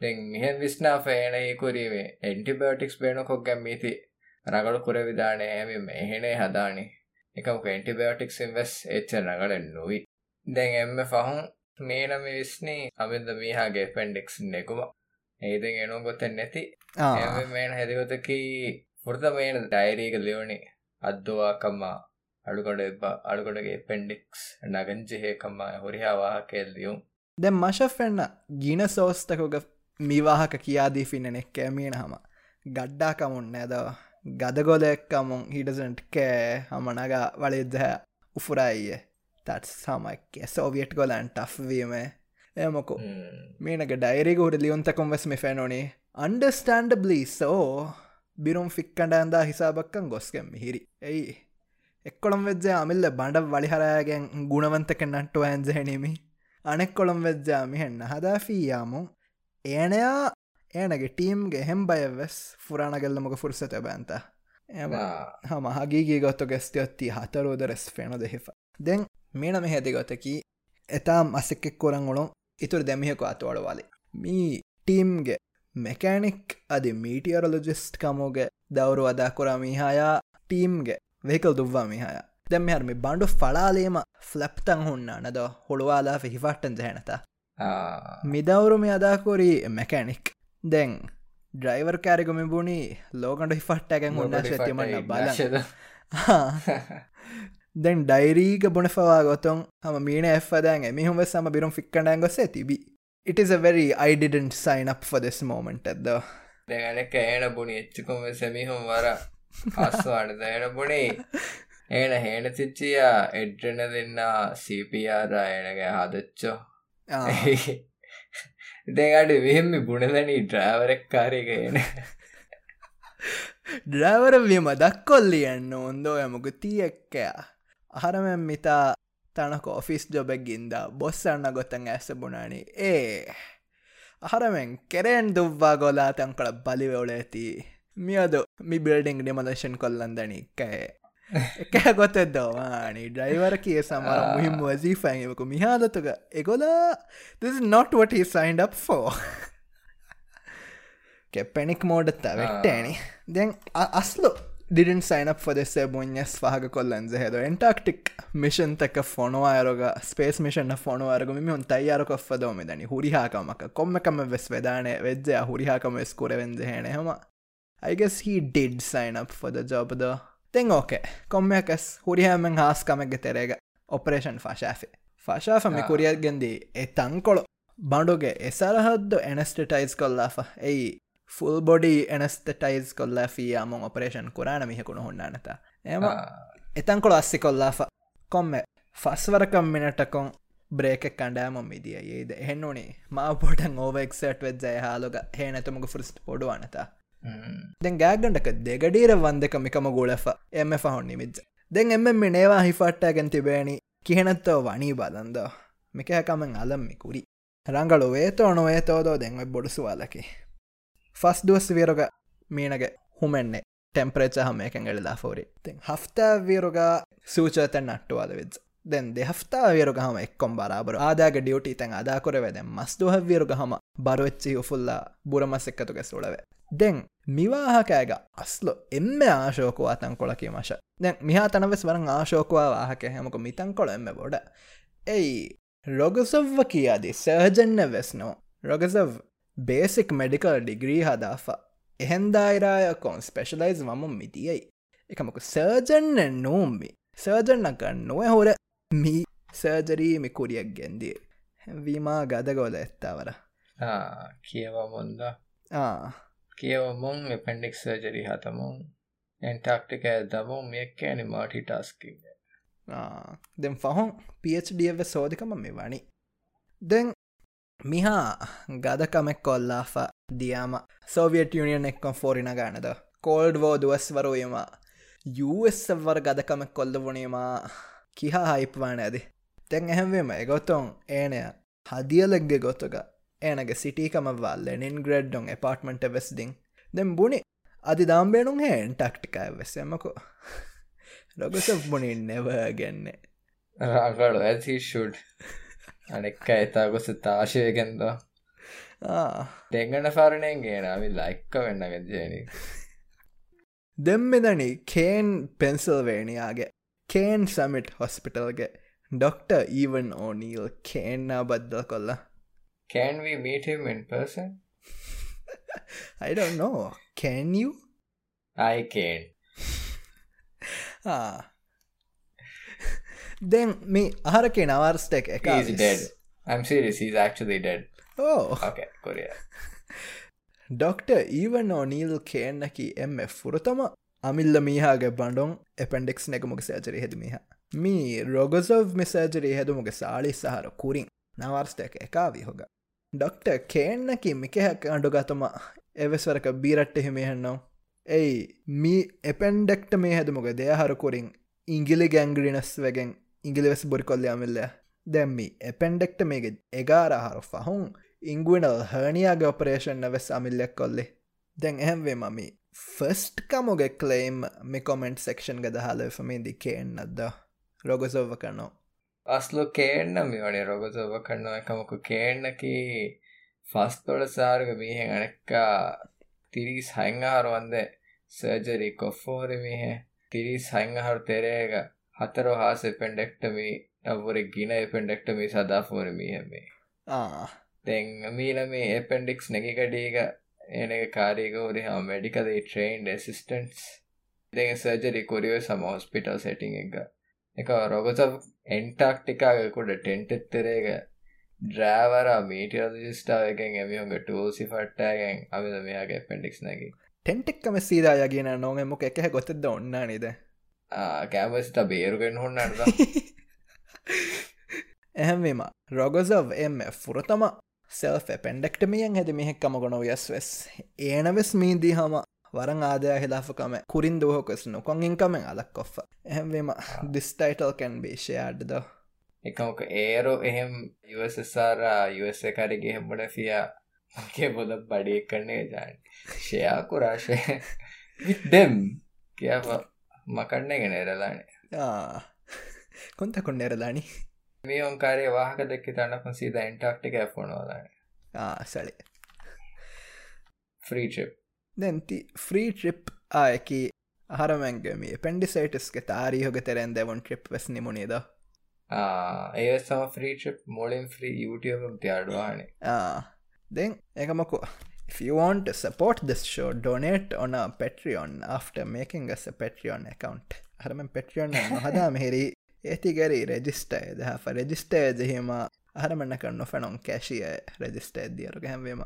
දෙන් මිහන් විස්නා ෆේනයකුරීවේ එන්ටිබෝටික්ස් බේන කොක්ගැම් මීති රගඩු කුර විධානය ඇම මෙහෙනේ හදානි. එකමක එන්ටිබෝටික්ස් ඉන්වස් එච්ච රගඩ නොවී දැන් එම්ම පහුන් මේනම විස්නේ අබද මේහාගේ පෙන්ඩෙක්ස් නෙකුම ඒතින් එනු ගොතෙන් නැති. මේන හැදිගොතකි පුරත මේන ඩයිරීක ලියවනේ අද්දවාකම්මා අඩුකොට එබ අඩුකොටගේ පෙන්ඩික්ස් නගංජිහේකම්මා හොරිහාවා කෙල්ලියුම් දැ මශෆෙන්න්න ගීන සෝස්තකොග මිවාහක කියාදී ෆින්නෙක් කෑමීන හම ගඩ්ඩාකමුන් නෑදව ගදගොලෙක්කමුන් හිඩසට් කෑ හමනග වලෙද්දහ උෆුරයියේ තත් සමක් සෝවියට් ගොලන් ටෆ්වීම එමොකු මේනක ඩයිරිගුට ලියුන්තකොම් වෙස්ම ෆැනොනේ අන්ඩස්ටන්ඩ බ්ලී සෝ බිරුම් ෆික්කඩ ඇන්දා හිසාබක්කන් ගොස්කෙම් හිරි ඇයි එක්කොළොම් වෙද්ජ අමිල්ල බඩ වලිහරයාගෙන් ගුණවන්තක නට්ටුව ඇන්ජහැනීමි අනෙක් කොළොම් වෙද්ජාමි හෙන්න හදාෆීයාමු ඒනයා ඒනගේ ටීම්ගේ හෙම් බයවෙස් ෆුරාණගෙල්ලමක ෆුර්සත බෑන්ත හම හගීගේ ගොත්තු ගෙස්තියොත්ති හතරෝද රෙස් ෆෙන දෙහිප දෙන් ಮೇಣಮೆ ಹೆದೆಗೊತಕಿ ಎತಾ ಮಸಕ್ಕೆ ಕೊರಂಗೊಳು ಇತುರು ದೆಮಿಹಕು ಆತುವಳವಾಲಿ ಮೀ ಟೀಮ್ಗೆ ಮೆಕ್ಯಾನಿಕ್ ಅದಿ ಮೀಟಿಯರಲಜಿಸ್ಟ್ ಕಮೋಗೆ ದವರು ಅದಾ ಕೊರ ಮಿಹಾಯ ಟೀಮ್ಗೆ ವೆಹಿಕಲ್ ದುವ್ವಾ ಮಿಹಾಯ ದೆಮ್ಮಿಹರ್ ಮಿ ಬಾಂಡು ಫಳಾಲೇಮ ಫ್ಲಪ್ ತಂಗ್ ಹುಣ್ಣಾಣ ದ ಹುಳುವಾಲ ಫಿಹಿಫಾಟ್ಟನ್ ಜಹಣತ ಮಿದವರು ಮಿ ಅದಾ ಕೊರಿ ಮೆಕ್ಯಾನಿಕ್ ದೆಂಗ್ ಡ್ರೈವರ್ ಕ್ಯಾರಿಗು ಮಿಬುಣಿ ಲೋಗಂಡು ಹಿಫಾಟ್ಟಾಗ ಹುಣ್ಣ ಶತ್ಯಮಣ್ಣ ಬಲ දැන් ඩයිරීග බොනෆවා ගොතුන් හම මීන එෆදෑන් එමිහුම සම බිරුම් ෆික්කඩෑන් ගොස තිබි. It is a very I didn't sign up for this moment at the දෙගනක ඒන බුණි එච්චකොම සැමිහුම් වර අස්වාන දයන බුණේ. ඒන හේන තිච්චියා එඩ්‍රන දෙන්න සීපියාර එනගේ හදච්චෝ. දෙගට විහෙම්මි බුණදනී ඩ්‍රෑවරෙක් කාරයගෙන ඩ්‍රෑවර වියම දක්කොල්ලියන්න ඔොන්දෝ යමක තියක්කෑ අහරමෙන් මිතා තනක ඔෆිස් ජොබෙක්ගින්ද බොස්සන්න ගොත්තන් ඇස බුණනි. ඒ අහරමෙන් කෙරෙන් දුව්වා ගොලා තැන්කළ බලිවවල ඇති. මියද මි බිල්ඩිං ඩිමලේෂන් කොල්ලන්දනික්කෑ එක ගොතෙදවානි ඩයිවර කිය සමර මුහිම් වසී ෆැන්වකු මිහාලතුක එගොලා this not what he signed up for. Panic මෝඩත්ත වෙට්ටෑනි දැන් අස්ලෝ didn't sign up for this මුඥස් පහක කොල්ලන්ස හෙද එන්ටක්ටික් මිෂන් තක ෆොනවායරග ස්පේස් මිෂන් ෆොනවාරග මෙම හොන් තයියාරකොක්ද මෙදනි හුරිහාකමක කොම්මකම වෙස් වෙදානය වෙද්ජය හුරිහාකම ස්කුරවෙන්ද හෙන හම I guess he did sign up for the job though. Then okay කොම්මයකස් හුරිහෑමෙන් හාස්කමක්ග තෙරේග ඔපරේෂන් ෆශාෆේ ෆශාෆමි කුරියත්ගෙන්දී එ තංකොළො බඩුගේ එසරහද්ද එනස්ටටයිස් කොල්ලාෆ එයි ෆුල් බොඩි එනස්තටයිස් කොල්ලා ෆියයාමොන් ඔපරේෂන් කරාන මිහකුණ හොන්නනත එම එතන්කොළ අස්සි කොල්ලාා කොම්ම ෆස්වරකම් මිනටකොන් බ්‍රේක කණඩෑමොම් විදිිය ඒද එහෙන්නුනේ මා පොටන් ඕවක්සට වෙද්ජය හාලොග හේනැතුමක ෆෘස්ට පොඩුවනතා දෙ ගෑගඩක දෙගඩීර වන්දක මිකම ගොලෆ එම ෆහොන් නිමිද්ජ දෙන් එම මිනේවා හිෆට්ටගෙන් තිබේනි කියනත්තෝ වනී බදන්දෝ මිකෑකමෙන් අලම්මිකුරි රංගලු වේතෝ නොවේතෝදෝ දෙන්ව බොඩුසුවාලකි ಫಸ್ಟ್ದೋಸ್ವೇರೊಗ ಮೀನಗೆ ಹುಮೆಣ್ಣೆ ಟೆಂಪ್ರೇಚರ್ ಹಮ್ಮೇಕೆಂಗಳಿದ ಫೋರಿ ದೆನ್ ಹಫ್ತಾವೇರೊಗ ಸೂಚ ತೆಣ್ಣ ಅಟ್ಟುವಾದ ವಿಜ್ ದೆನ್ ದೆ ಹಫ್ತಾವೇರೊಗ ಹಮ ಎಕ್ಕೊಂಬಾರ ಬರು ಆದಾಗ ಡ್ಯೂಟಿ ತೆಂಗ ಅದಾ ಕೊರವೆ ದೆನ್ ಮಸ್ದು ಹವ್ವೇರುಗ ಹಮ ಬರು ಹೆಚ್ಚಿಯು ಫುಲ್ಲ ಬುರಮ ಸಿಕ್ಕತುಗೆ ಸುಳವೆ ದೆನ್ ಮಿವಾಹಕಾಗ ಅಸ್ಲು ಎಮ್ಮೆ ಆಶೋಕು ಆತಂಕೊಳಕಿ ಮಶ ದೆನ್ ಮಿಹಾ ತನವೆಸ್ ವರಂಗ್ ಆಶೋಕುವ ವಾಹಕೆ ಹೆಮಕು ಮಿತಂಕೊಳ ಎಮ್ಮೆ ಬೋಡ ಏಯ್ ರೊಗಸವ್ವ ಕಿಯಾದಿ ಸರ್ಜನ್ನ ವೆಸ್ನೋ ರೊಗಸವ್ බේසික් මෙඩිකල් ඩිග්‍රී හදාෆා එහෙන්දායිරාය කොන් ස්පෙශලයිස් වම මිතියයි එකමක සර්ජන්න නෝම්මි. සර්ජන්නක නොව හොර මී සර්ජරීමි කුරියක් ගෙන්දිය. වීමා ගදගොල එත්තාවර කියවා මොන්ද? ආ. කියවමුන් එපෙන්ඩික් සර්ජරි හතමුන් එන්ටක්ටික ඇදමු මෙක්කෑනි මාටි ටස්කින් දෙම් ෆහොන් පඩව සෝධකම මෙ වනි දෙන් මිහා ගදකමෙක් කොල්ලාෆ දියාම සෝවියට යුනියන් එක්කොන් ෆෝරින ගානද? කෝල්ඩ් වෝ දුවස්වරුයම යුවස්සවර ගදකමෙක් කොල්ද වනීමා කිහා හයිප්වාන ඇති. තැන් ඇහැවීම එගොතොන් ඒනය හදියලෙක්ගෙ ගොතුක ඒනගේ සිටිකමවල් ලෙනින් ග්‍රෙඩ්ඩොන් එපාර්ට්මට වෙස්දිින්. දෙම් බුණි අධි දාම්බේනුම් හෙන් ටක්ටිකය වෙස්සමකු ලොගස බුණින් නෙවගන්නේ රාගඩ ඇසිෂුඩ් අනෙක්ක එතා ගොස තාශයගෙන්ද දෙගන්න පරණයෙන් ගේනමි ලයික්ක වෙන්න ගෙජයනි දෙම්මෙදනි කේන් පෙන්සල්වේනියාගේ කේන් සමිට් හොස්පිටල්ගේ ඩොක්ට ඊවන් ඕනීල් කේන්නා බද්දල් කොල්ලා Can we meet him in person? I don't then me අහරකේ නවර්ස්ටෙක් එක. ඩොක්ටර් ඊවන් ඕනීල් කේන්නකි එම ෆුරතම අමිල්ල මීහාගේ බන්ඩොන් එපෙන්ඩෙක්ස් නැකමුග සෑචරි හෙදමිහ මී රොගසොව් මෙසෑජරී හෙදුමුගේ සාලි සහර කුරින් නවර්ස්ටක එකාවී හොග. ඩොක්ට කේන්නකි මිකහැක් අඩුගතම එවෙස්වරක බීරට්ට හිමිහෙන්නවා ඇයි මී එපෙන්ඩෙක්ට මේ හැදමුග දෙයහරකුරින් ඉංගිලි ගැංග්‍රිනස් වගෙන් ඉංගිලිවෙස් බොරිකොල්ල අමිල්ල දැම්මි එපෙන්ඩෙක්ට මේගෙ එගාරහරු ෆහුන් ඉංගුවනල් හනියාගේ ඔපරේෂන් වෙස් අමිල්ලෙක් කොල්ලෙ. දැන් එහෙම්වේ මමි. ෆස්ට් කමුගෙ කලේම් මෙ කොමෙන්ට් සෙක්ෂන් ගද හලෆමේදි කේන්නද්ද? රොගසෝව කනෝ අස්ලු කේන්න මෙවනේ රොගසෝව කරනවා. එකමකු කේන්නකි ෆස්තොඩ සාර්ග මීහෙන් අනෙක්කා තිරිස් හංහාරුවන්ද සර්ජරි කොෆෝර මිහ? තිරිස් හංහහරු තෙරේග හතර හාස පෙන්ඩෙක්ටමි අවුර ගින පෙන්ඩෙක්ටමි සදාෆෝර මිහෙමේ තැන් මීල මේ එපෙන්ඩික්ස් නැකිකඩීග ඒනක කාරීගවරි හම මැඩිකදේ ට්‍රේන්් සිස්ටන්ස් දෙ සර්ජරි කොරියෝ සම හොස්පිටල් සෙටිං එක. එක රොගස එන්ටක්ටිකාගකුඩ ටෙන්ටෙත්තරේක ඩ්‍රෑවර මීටියල් ිස්ටාවකෙන් එමිහුන්ග ටූල්සි ෆට්ටෑගෙන් අමිද මෙයාගේ පෙන්ඩික්ස් නැකි ටෙන්ටෙක්කම සීදායගෙන නොගෙමක එක ගොතද ඔන්න නිද කෑමස්ට බේරුගෙන් හොන්නට එහෙමම රොගසව් එම ෆුරතම සෙල් පෙන්ඩෙක්ටමියන් හැද මෙහෙක්කම ගොනො යස් වෙස් ඒනවෙස් මීදී හම වරං ආදයා හිලාපකම කුරින් දුවහොකස් නොකොන් ඉන්කමෙන් අලක් කොෆ එහෙමවීම දිස්ටයිටල් කැන් බේෂයාඩ්ද එකමක ඒරෝ එහෙම යසසාර යස කරගේ හෙම්බට ෆියා. මගේ බොද බඩිය කරන්නේ ජාන් ෂයා කුරාශය විදම් කිය මකන්න ගෙන එරලානේ කොන්ත කොන්න එරලානි මේ ඔන්කාරේ වාහක දෙක්ක තන්න සීද එන්ටක්ටික ෆොනෝදාන සලේ. ෆ්‍රීචිප් දැන්ති ෆ්‍රී ට්‍රිප් ආයකි අහරමැන්ගම පෙන්ඩිසයිටස්ක තාරීහොග තෙරෙන් දෙවන් ට්‍රිප් වෙස් නිමුණේද? ඒ සම ෆ්‍රීචිප් මොලින් ්‍රී YouTube තියාඩවානේ දෙන් එකමකෝ If you want to support this show, donate on a Patreon after making us a Patreon account. හරම Patreon නොහදා මෙහෙරි ඒතිගැරි රෙජිස්ටය දහ රෙජිස්ටය දෙහෙම අහරමන්න කරන්න ෆැනොන් කැශිය රෙජිස්ට ඇදියරු හැම්වීම.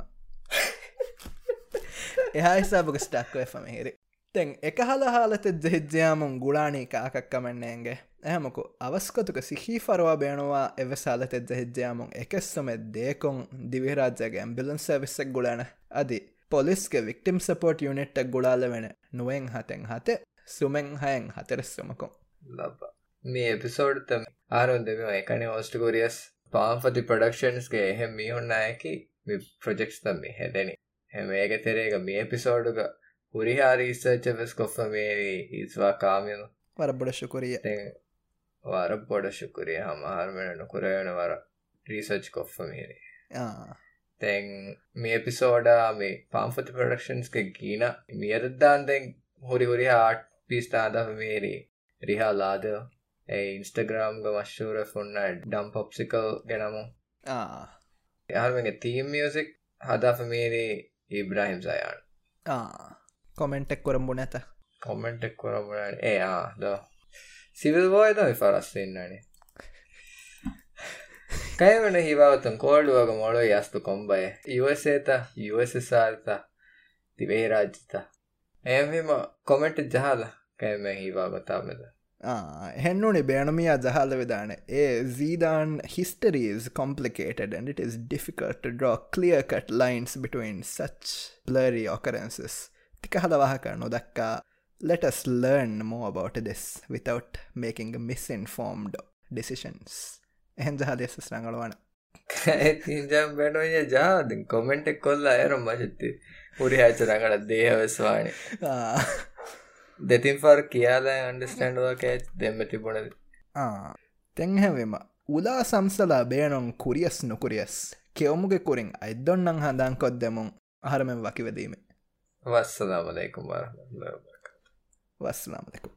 එහා හිසාබක ස්ටක්ව එෆම හිරි. තැන් එක හල හාලත ජෙහිජ්‍යයාමුන් ගුලානී කාකක්කමන්නේගේ ඇහමකු අවස්කතුක සිහි ෆරවා බේනවා එවසාලත ජෙහිජ්‍යයාමුන් එකස්සම දේකොන් දිවිරාජ්‍යගේ ඇම්බිලන් සවිස්සක් ගුලන අදි පොලිස්ක වික්ටිම් සපෝට් යුනිට්ටක් ගුලාල වෙන නුවෙන් හතෙන් හත සුමෙන් හයෙන් හතරස්සමකොන් ලබ. මේ එපිසෝඩ්තම ආරුන් දෙම එකන ඕස්ටකෝරියස් පාම්පති ප්‍රඩක්ෂන්ස්ගේ එහෙම මිහුන්නයකි ප්‍රජෙක්ස් තම් හැදැනි හැම ඒක තෙරේක මේ පිසෝඩුක හුරිහා රීසර්ච වෙස් කොෆ මේරී ඉස්වා කාමියු. වරබොඩ ශුකුරිය වර බොඩ ශුකුරිය හමහරමෙන නොකරයන වර රීසර්ච් කොෆ්ෆ මේරේ තැන් මේ පිසෝඩා මේ පාම්පති ප්‍රඩක්ෂන්ස්ක ගීන මියරද්දාන්තෙන් හොරි හොරි ආට් පිස්ථාදහ මේරී රිහා ලාද. ඒ ඉන්ස්ටග්‍රාම්ග මශ්ෂූර ෆොන්න ඩම් පොප්සිකල් ගැනමු යාමගේ තීම් මියසික් හදාෆ මේරේ ඉබ්‍රහිම් සයන් කොමෙන්ටෙක් කොරම්බු නැත. කොමෙන්ටෙක් කොරම්බුණ ඒයා ද. සිවිල් බෝය තම ෆරස්වෙන්නනේ කයවන හිවාවතන් කෝඩුවග මොලො යස්තු කොම්බය ඉවසේත ඉවසසාර්ත තිවේ රාජ්‍යත එයම කොමෙන්ට් ජහල කෑම හිවාගතාමද හෙන්නුනේ බේනමියා ජහල විධාන ඒ Zidane history is complicated and it is difficult to draw clear-cut lines between such blurry occurrences. ටික හදවාහක නොදක්කා let us learn more about this without making misinformed decisions. එහෙන් ජහදෙස ස්රංගලවන තිජම් බැනොය ජාතින් කොමෙන්ටෙක් කොල්ල අයරම් මශත්ති උරි හචරඟට දේහවස්වානේ දෙතින් ෆර් කියලා අන්ඩස්ටන්ඩුවක දෙම තිබුණද? තැන්හැවෙම උලා සම්සලා බේනොන් කුරියස් නොකුරියස්. කෙවමුගෙ කුරින් අයිදොන්නන් හඳන් කොත් දෙමුන්. අහරමෙන් වකිවදීම. වස්සදාමලයකුම් බර වස්සලාමලෙකු